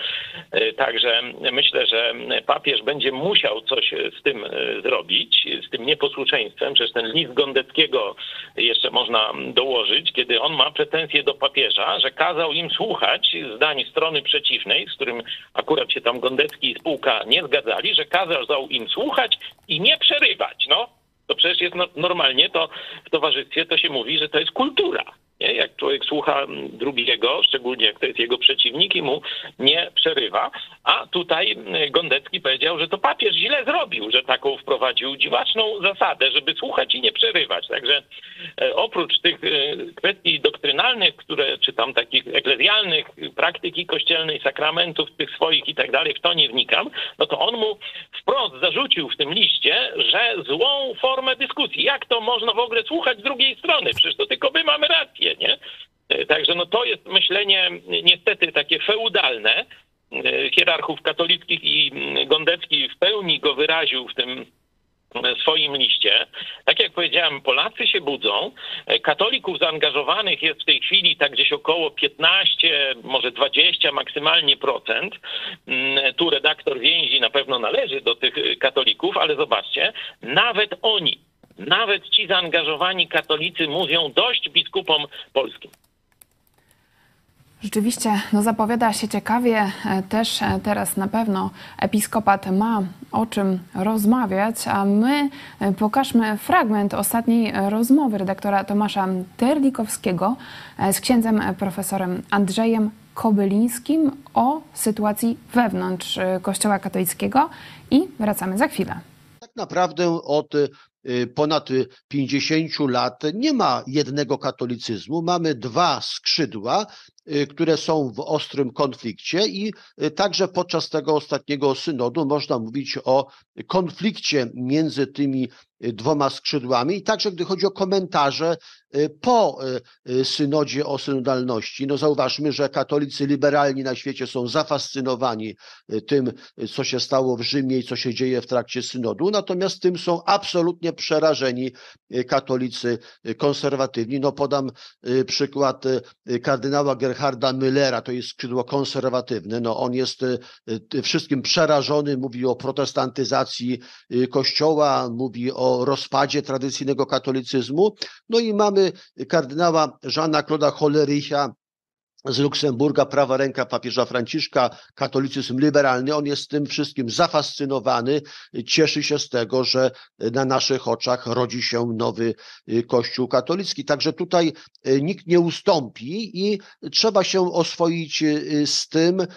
Także myślę, że papież będzie musiał coś z tym zrobić, z tym nieposłuszeństwem. Przecież ten list Gondeckiego jeszcze można dołożyć, kiedy on ma pretensje do papieża, że kazał im słuchać zdań strony przeciwnej, z którym akurat się tam Gondecki i spółka nie zgadzali, że kazał im słuchać i nie przerywać. No, to przecież jest no, normalnie, to w towarzystwie to się mówi, że to jest kultura. Nie? Jak człowiek słucha drugiego, szczególnie jak to jest jego przeciwnik i mu nie przerywa. A tutaj Gondecki powiedział, że to papież źle zrobił, że taką wprowadził dziwaczną zasadę, żeby słuchać i nie przerywać. Także e, oprócz tych e, kwestii doktrynalnych, które, czy tam takich eklezjalnych, praktyki kościelnej, sakramentów tych swoich i tak dalej, w to nie wnikam, no to on mu wprost zarzucił w tym liście, że złą formę dyskusji. Jak to można w ogóle słuchać z drugiej strony? Przecież to tylko my mamy rację nie? E, także no to jest myślenie niestety takie feudalne e, hierarchów katolickich i Gondecki w pełni go wyraził w tym swoim liście. Tak jak powiedziałem, Polacy się budzą. Katolików zaangażowanych jest w tej chwili tak gdzieś około 15, może 20 maksymalnie procent. Mm, tu redaktor więzi na pewno należy do tych katolików, ale zobaczcie, nawet oni, nawet ci zaangażowani katolicy mówią dość biskupom polskim. Rzeczywiście, no zapowiada się ciekawie. E, też e, teraz na pewno episkopat ma o czym rozmawiać, a my e, pokażmy fragment ostatniej rozmowy redaktora Tomasza Terlikowskiego z księdzem profesorem Andrzejem Kobylińskim o sytuacji wewnątrz Kościoła katolickiego i wracamy za chwilę. Tak naprawdę od ponad 50 lat nie ma jednego katolicyzmu, mamy dwa skrzydła, Y, które są w ostrym konflikcie i y, także podczas tego ostatniego synodu można mówić o konflikcie między tymi y, dwoma skrzydłami i także gdy chodzi o komentarze po synodzie o synodalności. No zauważmy, że katolicy liberalni na świecie są zafascynowani tym, co się stało w Rzymie i co się dzieje w trakcie synodu, natomiast tym są absolutnie przerażeni katolicy konserwatywni. No podam przykład kardynała Gerharda Müllera, to jest skrzydło konserwatywne. No, on jest e, wszystkim przerażony, mówi o protestantyzacji e, Kościoła, mówi o rozpadzie tradycyjnego katolicyzmu. No i mamy kardynała Jeana Claude'a Hollericha, z Luksemburga, prawa ręka papieża Franciszka, katolicyzm liberalny, on jest tym wszystkim zafascynowany, cieszy się z tego, że na naszych oczach rodzi się nowy y, Kościół katolicki. Także tutaj y, nikt nie ustąpi i trzeba się oswoić y, z tym,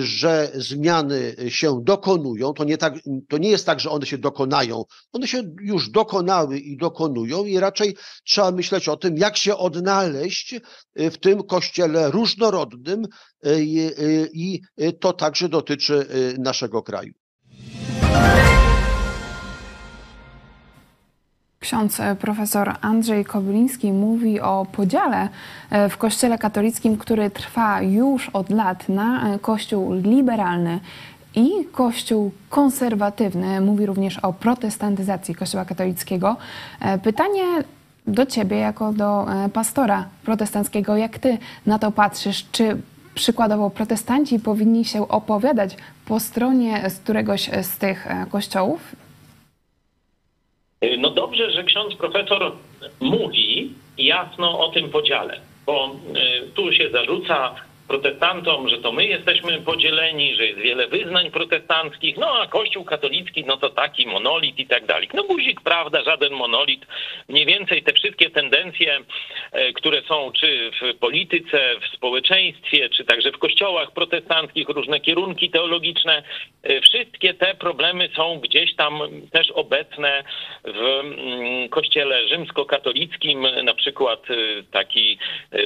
że zmiany się dokonują, to nie, tak, to nie jest tak, że one się dokonają. One się już dokonały i dokonują, i raczej trzeba myśleć o tym, jak się odnaleźć w tym kościele różnorodnym, y, y, i to także dotyczy naszego kraju. Ksiądz e, profesor Andrzej Kobyliński mówi o podziale e, w Kościele katolickim, który trwa już od lat na e, Kościół liberalny i Kościół konserwatywny. Mówi również o protestantyzacji Kościoła katolickiego. Pytanie do Ciebie, jako do pastora protestanckiego, jak Ty na to patrzysz? Czy przykładowo protestanci powinni się opowiadać po stronie z któregoś z tych kościołów? No dobrze, że ksiądz profesor mówi jasno o tym podziale, bo y, tu się zarzuca protestantom, że to my jesteśmy podzieleni, że jest wiele wyznań protestanckich, no a Kościół katolicki, no to taki monolit i tak dalej. No guzik, prawda, żaden monolit. Mniej więcej te wszystkie tendencje, e, które są czy w polityce, w społeczeństwie, czy także w kościołach protestanckich, różne kierunki teologiczne, e, wszystkie te problemy są gdzieś tam też obecne w mm, kościele rzymskokatolickim, na przykład e, taki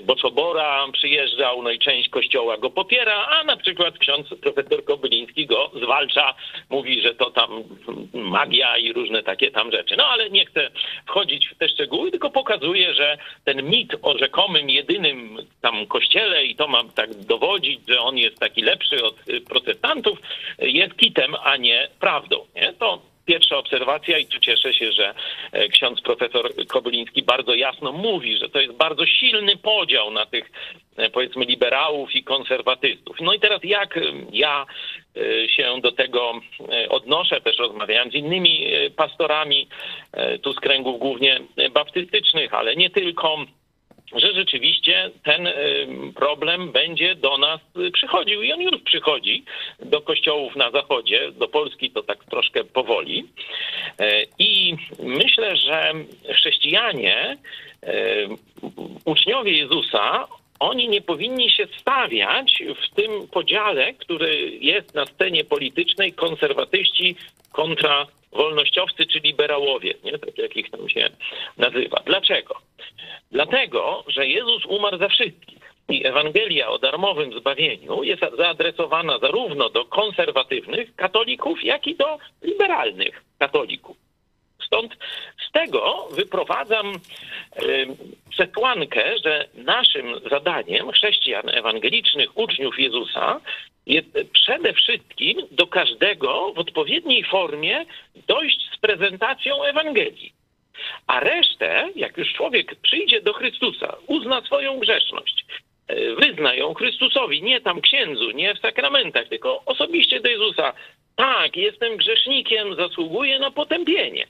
Boczobora przyjeżdżał, no i część kościoła go popiera, a na przykład ksiądz profesor Kobyliński go zwalcza, mówi, że to tam magia i różne takie tam rzeczy. No ale nie chcę wchodzić w te szczegóły, tylko pokazuje, że ten mit o rzekomym jedynym tam kościele i to mam tak dowodzić, że on jest taki lepszy od protestantów, jest kitem, a nie prawdą. Nie? To pierwsza obserwacja i tu cieszę się, że e, ksiądz profesor Kobyliński bardzo jasno mówi, że to jest bardzo silny podział na tych e, powiedzmy liberałów i konserwatystów. No i teraz jak ja e, się do tego odnoszę, też rozmawiałem z innymi pastorami, tu z kręgów głównie baptystycznych, ale nie tylko że rzeczywiście ten problem będzie do nas przychodził i on już przychodzi do kościołów na zachodzie, do Polski to tak troszkę powoli. E, I myślę, że chrześcijanie, uczniowie Jezusa, oni nie powinni się stawiać w tym podziale, który jest na scenie politycznej konserwatyści kontra wolnościowcy czy liberałowie, nie? tak jak ich tam się nazywa. Dlaczego? Dlatego, że Jezus umarł za wszystkich. I Ewangelia o darmowym zbawieniu jest zaadresowana zarówno do konserwatywnych katolików, jak i do liberalnych katolików. Stąd z tego wyprowadzam y, przesłankę, że naszym zadaniem chrześcijan ewangelicznych, uczniów Jezusa, jest przede wszystkim do każdego w odpowiedniej formie dojść z prezentacją Ewangelii. A resztę, jak już człowiek przyjdzie do Chrystusa, uzna swoją grzeszność, e, wyzna ją Chrystusowi, nie tam księdzu, nie w sakramentach, tylko osobiście do Jezusa. Tak, jestem grzesznikiem, zasługuję na potępienie.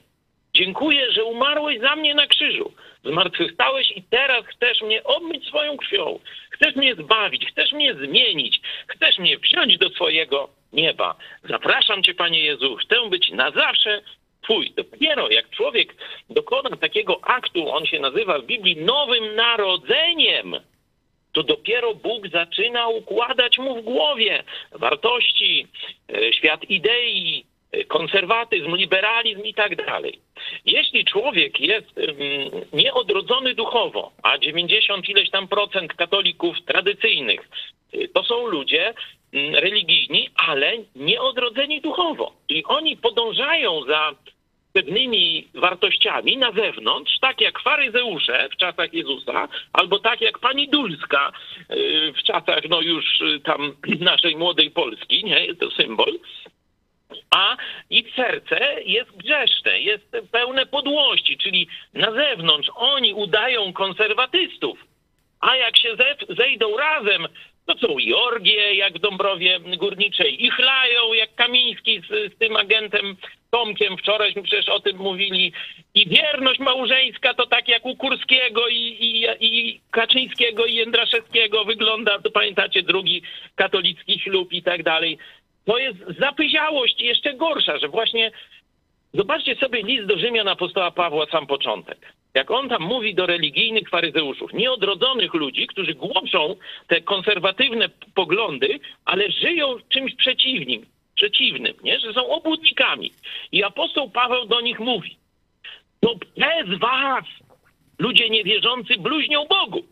Dziękuję, że umarłeś za mnie na krzyżu. Zmartwychwstałeś i teraz chcesz mnie obmyć swoją krwią. Chcesz mnie zbawić, chcesz mnie zmienić, chcesz mnie wziąć do swojego nieba. Zapraszam Cię, Panie Jezu, chcę być na zawsze Twój. Dopiero jak człowiek dokona takiego aktu, on się nazywa w Biblii nowym narodzeniem, to dopiero Bóg zaczyna układać mu w głowie wartości, e, świat idei, konserwatyzm, liberalizm i tak dalej. Jeśli człowiek jest mm, nieodrodzony duchowo, a 90 ileś tam procent katolików tradycyjnych e, to są ludzie mm, religijni, ale nieodrodzeni duchowo. I oni podążają za pewnymi wartościami na zewnątrz, tak jak faryzeusze w czasach Jezusa, albo tak jak pani Dulska y, w czasach no już y, tam <clears throat> naszej młodej Polski, nie, to symbol, a ich serce jest grzeszne, jest pełne podłości, czyli na zewnątrz oni udają konserwatystów, a jak się zejdą razem to są i orgie, jak w Dąbrowie Górniczej, i chlają, jak Kamiński z, z tym agentem Tomkiem, wczoraj mi przecież o tym mówili, i wierność małżeńska to tak jak u Kurskiego i, i, i Kaczyńskiego i Jędraszewskiego. Wygląda, to pamiętacie, drugi katolicki ślub i tak dalej. To jest zapyziałość jeszcze gorsza, że właśnie zobaczcie sobie list do Rzymian apostoła Pawła, sam początek jak on tam mówi do religijnych faryzeuszów, nieodrodzonych ludzi, którzy głoszą te konserwatywne poglądy, ale żyją czymś przeciwnym, przeciwnym, nie? że są obłudnikami. I apostoł Paweł do nich mówi, to bez was ludzie niewierzący bluźnią Bogu.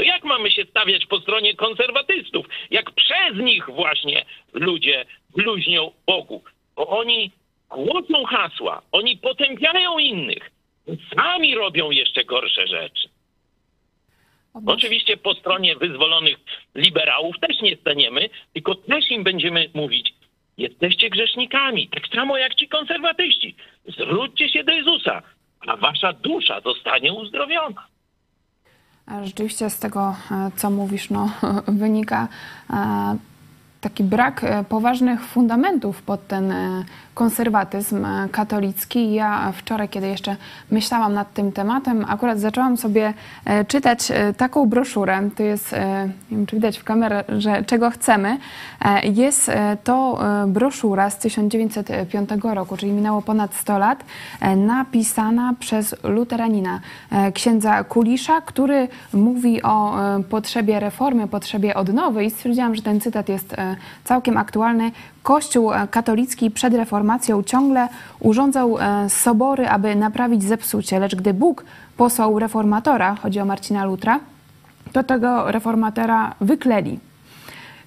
To jak mamy się stawiać po stronie konserwatystów? Jak przez nich właśnie ludzie bluźnią Bogu? Bo oni głodzą hasła, oni potępiają innych, sami robią jeszcze gorsze rzeczy. Oczywiście po stronie wyzwolonych liberałów też nie staniemy, tylko też im będziemy mówić, jesteście grzesznikami, tak samo jak ci konserwatyści. Zwróćcie się do Jezusa, a wasza dusza zostanie uzdrowiona. Rzeczywiście z tego, e, co mówisz, no, <laughs> wynika e, taki brak e, poważnych fundamentów pod ten konserwatyzm e, katolicki. Ja wczoraj, kiedy jeszcze myślałam nad tym tematem, akurat zaczęłam sobie e, czytać e, taką broszurę. To jest, nie wiem czy widać w kamerze, że czego chcemy. Jest to broszura z 1905 roku, czyli minęło ponad 100 lat, napisana przez luteranina, księdza Kulisza, który mówi o potrzebie reformy, potrzebie odnowy i stwierdziłam, że ten cytat jest całkiem aktualny. Kościół katolicki przed reformacją ciągle urządzał e, sobory, aby naprawić zepsucie, lecz gdy Bóg posłał reformatora, chodzi o Marcina Lutra, to tego reformatora wykleli.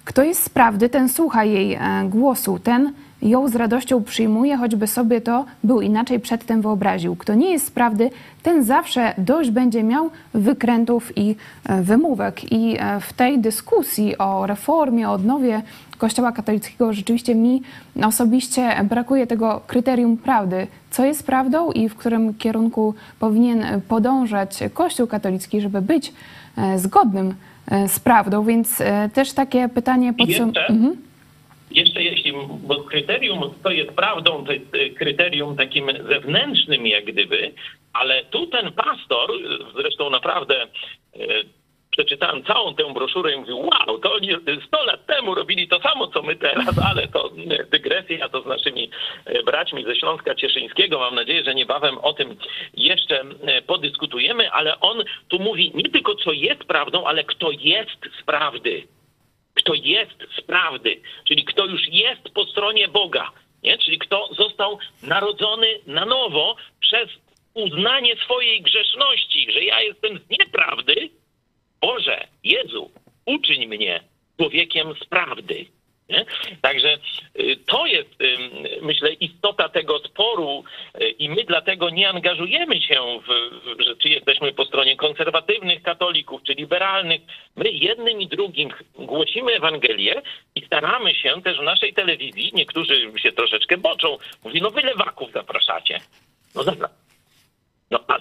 Kto jest z prawdy, ten słucha jej e, głosu, ten ją z radością przyjmuje, choćby sobie to był inaczej przedtem wyobraził. Kto nie jest z prawdy, ten zawsze dość będzie miał wykrętów i e, wymówek. I w tej dyskusji o reformie, o odnowie Kościoła katolickiego rzeczywiście mi osobiście brakuje tego kryterium prawdy. Co jest prawdą i w którym kierunku powinien podążać Kościół katolicki, żeby być e, zgodnym e, z prawdą, więc e, też takie pytanie podsum... Jeszcze, jeśli, bo kryterium, to jest prawdą, to jest kryterium takim zewnętrznym jak gdyby, ale tu ten pastor, zresztą naprawdę przeczytałem całą tę broszurę i mówił, wow, to oni 100 lat temu robili to samo, co my teraz, ale to dygresja, to z naszymi braćmi ze Śląska Cieszyńskiego. Mam nadzieję, że niebawem o tym jeszcze podyskutujemy, ale on tu mówi nie tylko, co jest prawdą, ale kto jest z prawdy. Kto jest z prawdy, czyli kto już jest po stronie Boga, nie? czyli kto został narodzony na nowo przez uznanie swojej grzeszności, że ja jestem z nieprawdy, Boże, Jezu, uczyń mnie człowiekiem z prawdy. Nie? Także y, to jest, myślę, istota tego sporu y, i my dlatego nie angażujemy się w, w że czy jesteśmy po stronie konserwatywnych katolików, czy liberalnych. My jednym i drugim głosimy Ewangelię i staramy się też w naszej telewizji, niektórzy się troszeczkę boczą, mówi, no wy lewaków zapraszacie. No dobra. No a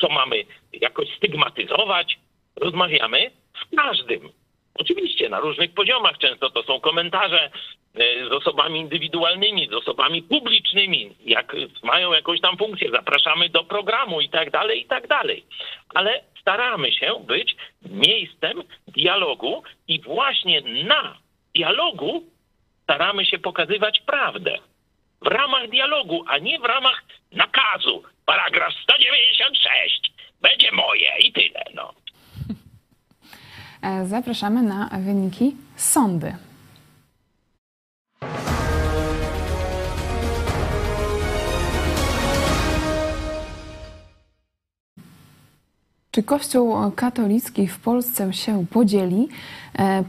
co mamy jakoś stygmatyzować? Rozmawiamy z każdym. Oczywiście na różnych poziomach. Często to są komentarze e, z osobami indywidualnymi, z osobami publicznymi, jak mają jakąś tam funkcję, zapraszamy do programu i tak dalej, i tak dalej. Ale staramy się być miejscem dialogu i właśnie na dialogu staramy się pokazywać prawdę. W ramach dialogu, a nie w ramach nakazu. Paragraf 196 będzie moje i tyle. No. E, zapraszamy na wyniki sądy. Czy Kościół katolicki w Polsce się podzieli?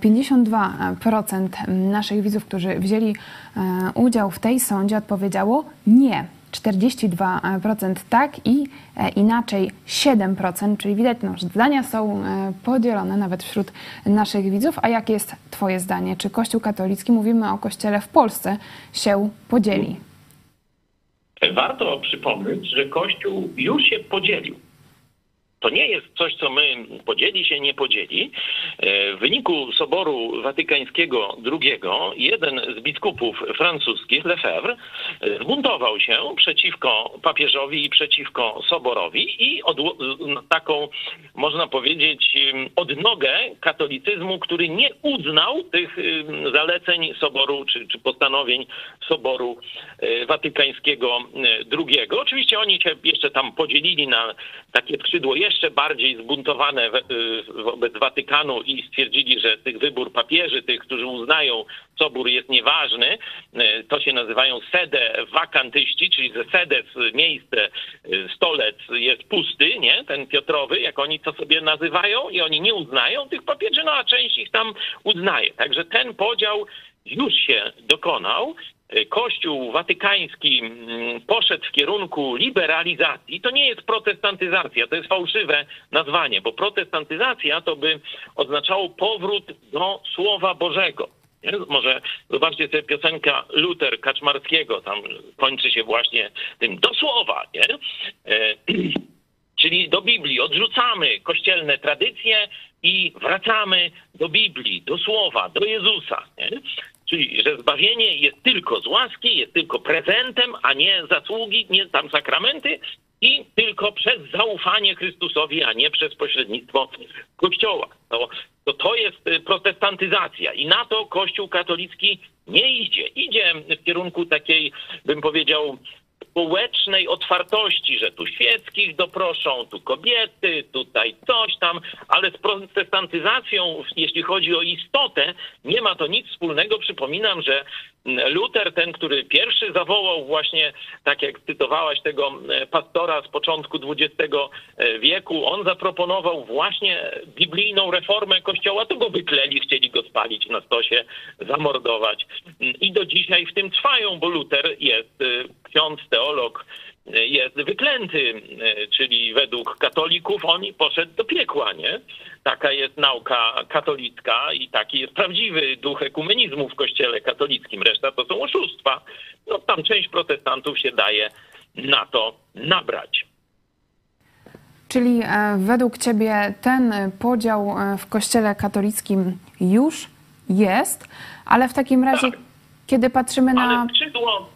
52% e, naszych widzów, którzy wzięli e, udział w tej sądzie, odpowiedziało nie. 42% tak i e, inaczej 7%, czyli widać, no, że zdania są e, podzielone nawet wśród naszych widzów. A jakie jest Twoje zdanie? Czy Kościół katolicki, mówimy o Kościele w Polsce, się podzieli? Warto przypomnieć, że Kościół już się podzielił. To nie jest coś, co my podzieli się, nie podzieli. E, w wyniku Soboru Watykańskiego II jeden z biskupów francuskich, Lefebvre, zbuntował się przeciwko papieżowi i przeciwko Soborowi i taką, można powiedzieć, odnogę katolicyzmu, który nie uznał tych zaleceń Soboru czy, czy postanowień Soboru e, Watykańskiego II. Oczywiście oni się jeszcze tam podzielili na takie skrzydło jeszcze bardziej zbuntowane y, wobec Watykanu i stwierdzili, że tych wybór papieży, tych, którzy uznają Sobór jest nieważny, y, to się nazywają sede wakantyści, czyli że sedes, miejsce, y, stolec jest pusty, nie? Ten Piotrowy, jak oni to sobie nazywają i oni nie uznają tych papieży, no a część ich tam uznaje. Także ten podział już się dokonał Kościół watykański mm, poszedł w kierunku liberalizacji, to nie jest protestantyzacja, to jest fałszywe nazwanie, bo protestantyzacja to by oznaczało powrót do Słowa Bożego. Może zobaczcie sobie piosenka Luter Kaczmarskiego, tam kończy się właśnie tym do słowa, nie? E, <clears throat> czyli do Biblii. Odrzucamy kościelne tradycje i wracamy do Biblii, do Słowa, do Jezusa. Nie? Czyli, że zbawienie jest tylko z łaski, jest tylko prezentem, a nie zasługi, nie tam sakramenty i tylko przez zaufanie Chrystusowi, a nie przez pośrednictwo Kościoła. To, to, jest y, protestantyzacja i na to Kościół katolicki nie idzie. Idzie w kierunku takiej, bym powiedział, społecznej otwartości, że tu świeckich doproszą, tu kobiety, tutaj coś tam, ale z protestantyzacją, jeśli chodzi o istotę, nie ma to nic wspólnego. Przypominam, że Luther, ten, który pierwszy zawołał właśnie, tak jak cytowałaś tego pastora z początku XX e, wieku, on zaproponował właśnie biblijną reformę kościoła, to go wykleli, chcieli go spalić na stosie, zamordować. I do dzisiaj w tym trwają, bo Luther jest e, ksiądz, teolog, jest wyklęty, czyli według katolików on poszedł do piekła, nie? Taka jest nauka katolicka i taki jest prawdziwy duch ekumenizmu w kościele katolickim. Reszta to są oszustwa. No tam część protestantów się daje na to nabrać. Czyli e, według Ciebie ten podział e, w Kościele katolickim już jest, ale w takim razie, tak. kiedy patrzymy na. Ale skrzydło,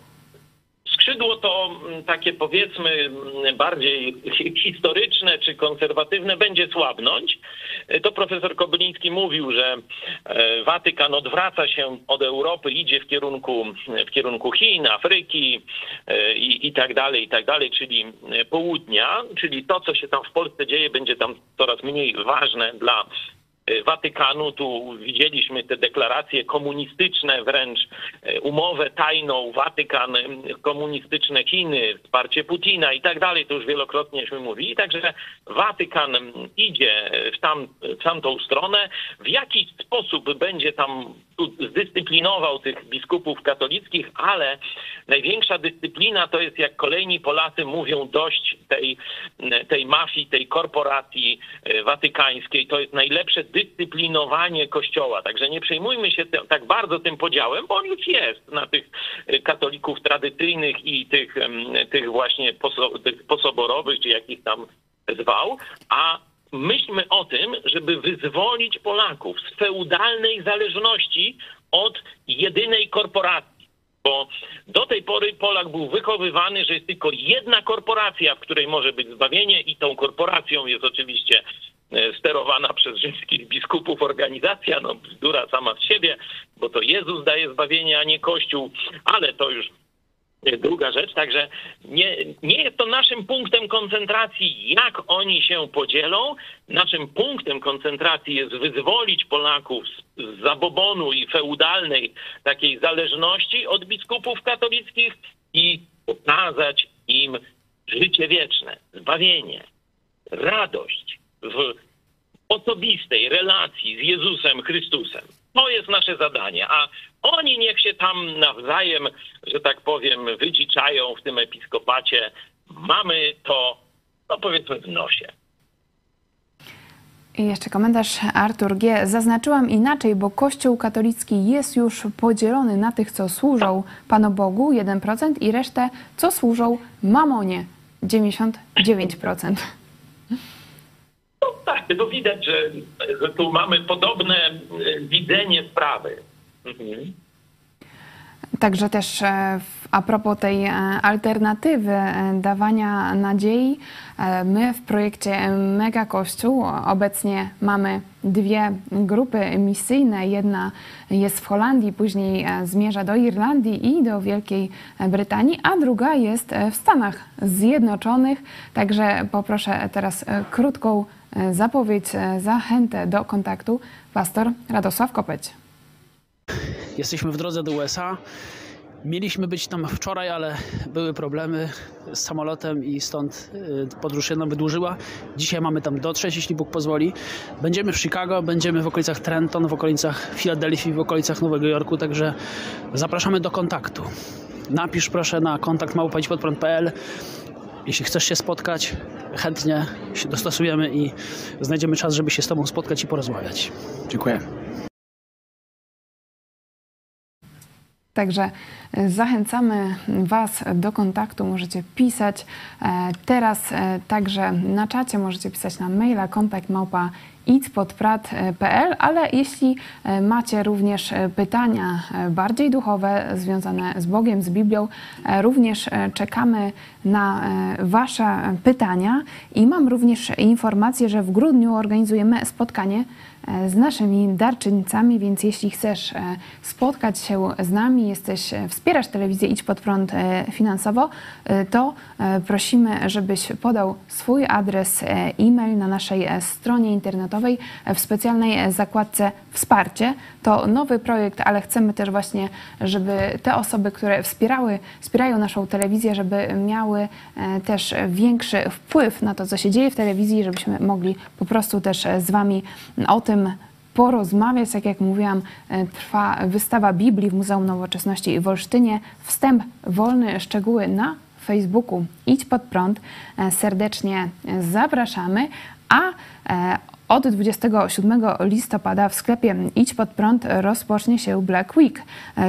skrzydło to mm, takie powiedzmy mm, bardziej <laughs> historyczne czy konserwatywne będzie słabnąć. E, to profesor Kobyliński mówił, że e, Watykan odwraca się od Europy, idzie w kierunku, w kierunku Chin, Afryki e, i, i tak dalej, i tak dalej, czyli południa, czyli to, co się tam w Polsce dzieje, będzie tam coraz mniej ważne dla Watykanu. Tu widzieliśmy te deklaracje komunistyczne, wręcz umowę tajną Watykan, komunistyczne Chiny, wsparcie Putina i tak dalej. To już wielokrotnieśmy mówili. Także Watykan idzie w, tam, w tamtą stronę. W jaki sposób będzie tam zdyscyplinował tych biskupów katolickich, ale największa dyscyplina to jest, jak kolejni Polacy mówią, dość tej, tej mafii, tej korporacji watykańskiej. To jest najlepsze dyscyplinowanie Kościoła. Także nie przejmujmy się te, tak bardzo tym podziałem, bo on już jest na tych katolików tradycyjnych i tych, tych właśnie poso, tych posoborowych, czy jakich tam zwał, a myślmy o tym, żeby wyzwolić Polaków z feudalnej zależności od jedynej korporacji. Bo do tej pory Polak był wychowywany, że jest tylko jedna korporacja, w której może być zbawienie, i tą korporacją jest oczywiście sterowana przez rzymskich biskupów organizacja, no bzdura sama z siebie, bo to Jezus daje zbawienie, a nie Kościół, ale to już druga rzecz. Także nie, nie jest to naszym punktem koncentracji, jak oni się podzielą. Naszym punktem koncentracji jest wyzwolić Polaków z, z zabobonu i feudalnej takiej zależności od biskupów katolickich i pokazać im życie wieczne, zbawienie, radość w osobistej relacji z Jezusem Chrystusem. To jest nasze zadanie, a oni niech się tam nawzajem, że tak powiem, wydziczają w tym episkopacie. Mamy to, no powiedzmy, w nosie. I jeszcze komentarz Artur G. Zaznaczyłam inaczej, bo Kościół katolicki jest już podzielony na tych, co służą Panu Bogu 1% i resztę, co służą mamonie 99%. No tak, to widać, że, że tu mamy podobne widzenie sprawy. Mhm. Także też a propos tej alternatywy dawania nadziei, my w projekcie Mega Kościół obecnie mamy dwie grupy misyjne. Jedna jest w Holandii, później zmierza do Irlandii i do Wielkiej Brytanii, a druga jest w Stanach Zjednoczonych. Także poproszę teraz krótką zapowiedź, zachętę do kontaktu. Pastor Radosław Kopeć. Jesteśmy w drodze do USA. Mieliśmy być tam wczoraj, ale były problemy z samolotem i stąd podróż się nam wydłużyła. Dzisiaj mamy tam dotrzeć, jeśli Bóg pozwoli. Będziemy w Chicago, będziemy w okolicach Trenton, w okolicach Filadelfii, w okolicach Nowego Jorku, także zapraszamy do kontaktu. Napisz proszę na kontakt małpaćpodprąd.pl jeśli chcesz się spotkać, chętnie się dostosujemy i znajdziemy czas, żeby się z Tobą spotkać i porozmawiać. Dziękuję. Także zachęcamy Was do kontaktu, możecie pisać. Teraz także na czacie możecie pisać na maila kontakt małpa idspodprat.pl, ale jeśli macie również pytania bardziej duchowe związane z Bogiem, z Biblią, również czekamy na Wasze pytania i mam również informację, że w grudniu organizujemy spotkanie z naszymi darczyńcami, więc jeśli chcesz spotkać się z nami, jesteś, wspierasz telewizję Idź Pod Prąd finansowo, to prosimy, żebyś podał swój adres e-mail na naszej stronie internetowej w specjalnej zakładce Wsparcie. To nowy projekt, ale chcemy też właśnie, żeby te osoby, które wspierały, wspierają naszą telewizję, żeby miały też większy wpływ na to, co się dzieje w telewizji, żebyśmy mogli po prostu też z Wami o tym porozmawiać. Tak jak mówiłam, trwa wystawa Biblii w Muzeum Nowoczesności w Olsztynie. Wstęp wolny, szczegóły na Facebooku Idź Pod Prąd. Serdecznie zapraszamy, a od 27 listopada w sklepie Idź Pod Prąd rozpocznie się Black Week.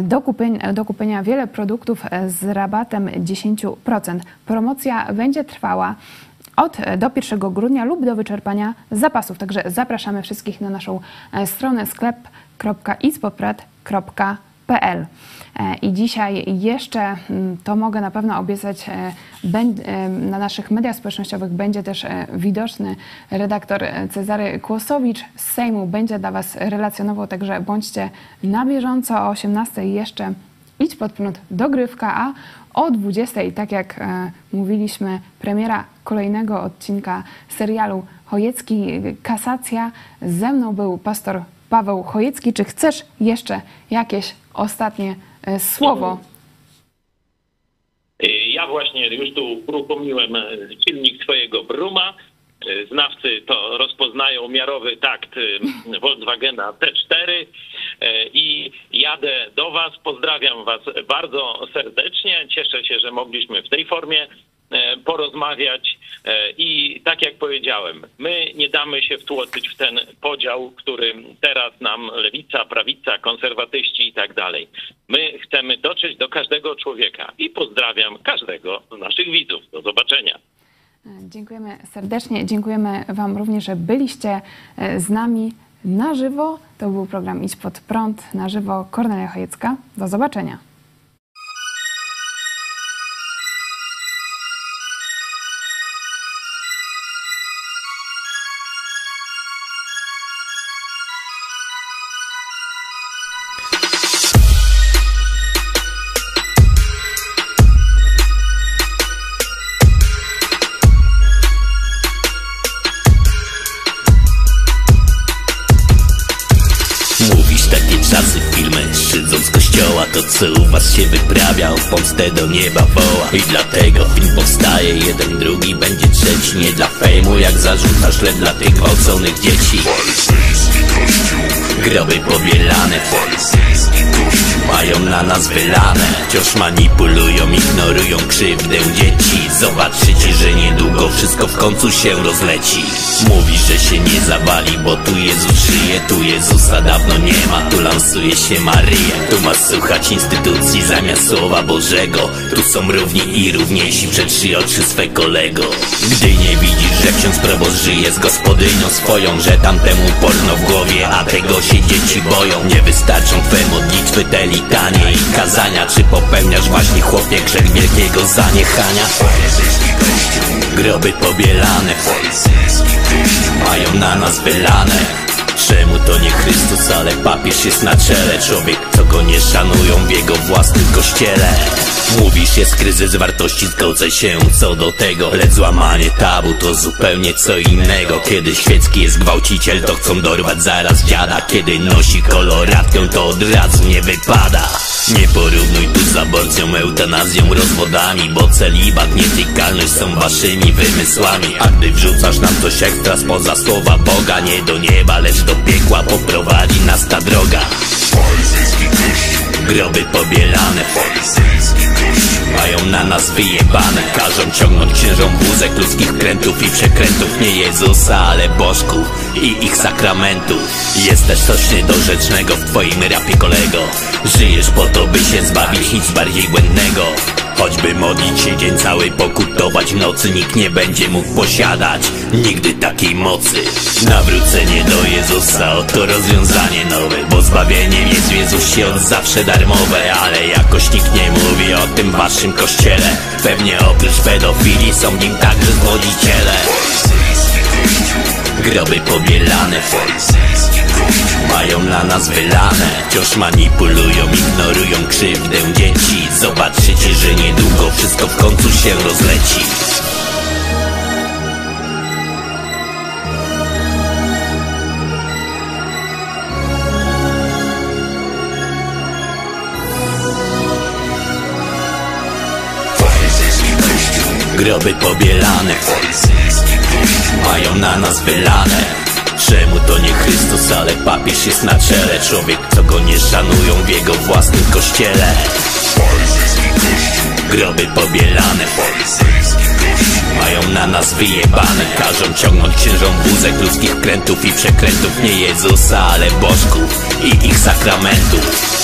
Do kupienia, do kupienia wiele produktów z rabatem 10%. Promocja będzie trwała od do 1 grudnia lub do wyczerpania zapasów. Także zapraszamy wszystkich na naszą stronę sklep.ispodprat.pl. I dzisiaj jeszcze, to mogę na pewno obiecać, na naszych mediach społecznościowych będzie też widoczny redaktor Cezary Kłosowicz z Sejmu. Będzie dla Was relacjonował, także bądźcie na bieżąco. O 18 jeszcze idź pod prąd dogrywka, a o 20, tak jak mówiliśmy, premiera kolejnego odcinka serialu Chojecki, kasacja. Ze mną był pastor Paweł Chojecki. Czy chcesz jeszcze jakieś ostatnie e, słowo? Ja właśnie już tu uruchomiłem e, silnik swojego Bruma. E, Znawcy to rozpoznają miarowy takt e, Volkswagena T4 e, i jadę do Was. Pozdrawiam Was bardzo serdecznie. Cieszę się, że mogliśmy w tej formie e, porozmawiać E, i tak jak powiedziałem, my nie damy się wtłoczyć w ten podział, który teraz nam lewica, prawica, konserwatyści i tak dalej. My chcemy dotrzeć do każdego człowieka i pozdrawiam każdego z naszych widzów. Do zobaczenia. Dziękujemy serdecznie. Dziękujemy Wam również, że byliście e, z nami na żywo. To był program Idź pod prąd na żywo. Kornelia Chojecka. Do zobaczenia. Polsce do nieba woła. I dlatego film powstaje Jeden, drugi, będzie trzeci. Nie dla fejmu jak zarzucasz Lecz dla tych gwałconych dzieci. Groby pobielane. Mają na nas wylane. Wciąż manipulują, ignorują krzywdę dzieci. Zobaczycie, wszystko w końcu się rozleci. Mówi, że się nie zawali, bo tu Jezus żyje Tu Jezusa dawno nie ma, tu lansuje się Maryja. Tu masz słuchać instytucji zamiast Słowa Bożego. Tu są równi i równiejsi przed trzy oczy swe kolego. Gdy nie widzisz, że ksiądz proboszcz żyje z gospodynią swoją Że tamtemu porno w głowie, a tego się dzieci boją. Nie wystarczą twe modlitwy, te litanie i kazania Czy popełniasz właśnie chłopie grzech wielkiego zaniechania? Groby pobielane. Mają na nas wylane Czemu to nie Chrystus, ale papież jest na czele? Człowiek, co go nie szanują w jego własnym kościele. Mówisz, jest kryzys wartości, zgodzę się co do tego. Lecz złamanie tabu to zupełnie co innego. Kiedy świecki jest gwałciciel, to chcą dorwać zaraz dziada. Kiedy nosi koloratkę, to od razu nie wypada. Nie porównuj tu z aborcją, eutanazją, rozwodami Bo celibat, nietykalność są waszymi wymysłami. A gdy wrzucasz nam coś ekstra spoza słowa Boga Nie do nieba, lecz do piekła poprowadzi nas ta droga. Groby pobielane. Mają na nas wyjebane. Każą ciągnąć księżom wózek ludzkich krętów i przekrętów. Nie Jezusa, ale bożków i ich sakramentów Jest też coś niedorzecznego w twoim rapie kolego. Żyjesz po to, by się zbawić, nic bardziej błędnego Choćby modlić się dzień cały, pokutować nocy Nikt nie będzie mógł posiadać nigdy takiej mocy. Nawrócenie do Jezusa, oto rozwiązanie nowe Bo zbawieniem jest w Jezusie od zawsze darmowe Ale jakoś nikt nie mówi o tym waszym kościele. Pewnie oprócz pedofilii są w nim także zwodziciele Groby pobielane mają na nas wylane. Wciąż manipulują, ignorują krzywdę dzieci. Zobaczycie, że niedługo wszystko w końcu się rozleci. Groby pobielane. Mają na nas wylane Czemu to nie Chrystus, ale papież jest na czele? Człowiek, co go nie szanują w jego własnym kościele. Groby pobielane. Mają na nas wyjebane. Każą ciągnąć księżom wózek ludzkich krętów i przekrętów. Nie Jezusa, ale bożków i ich sakramentów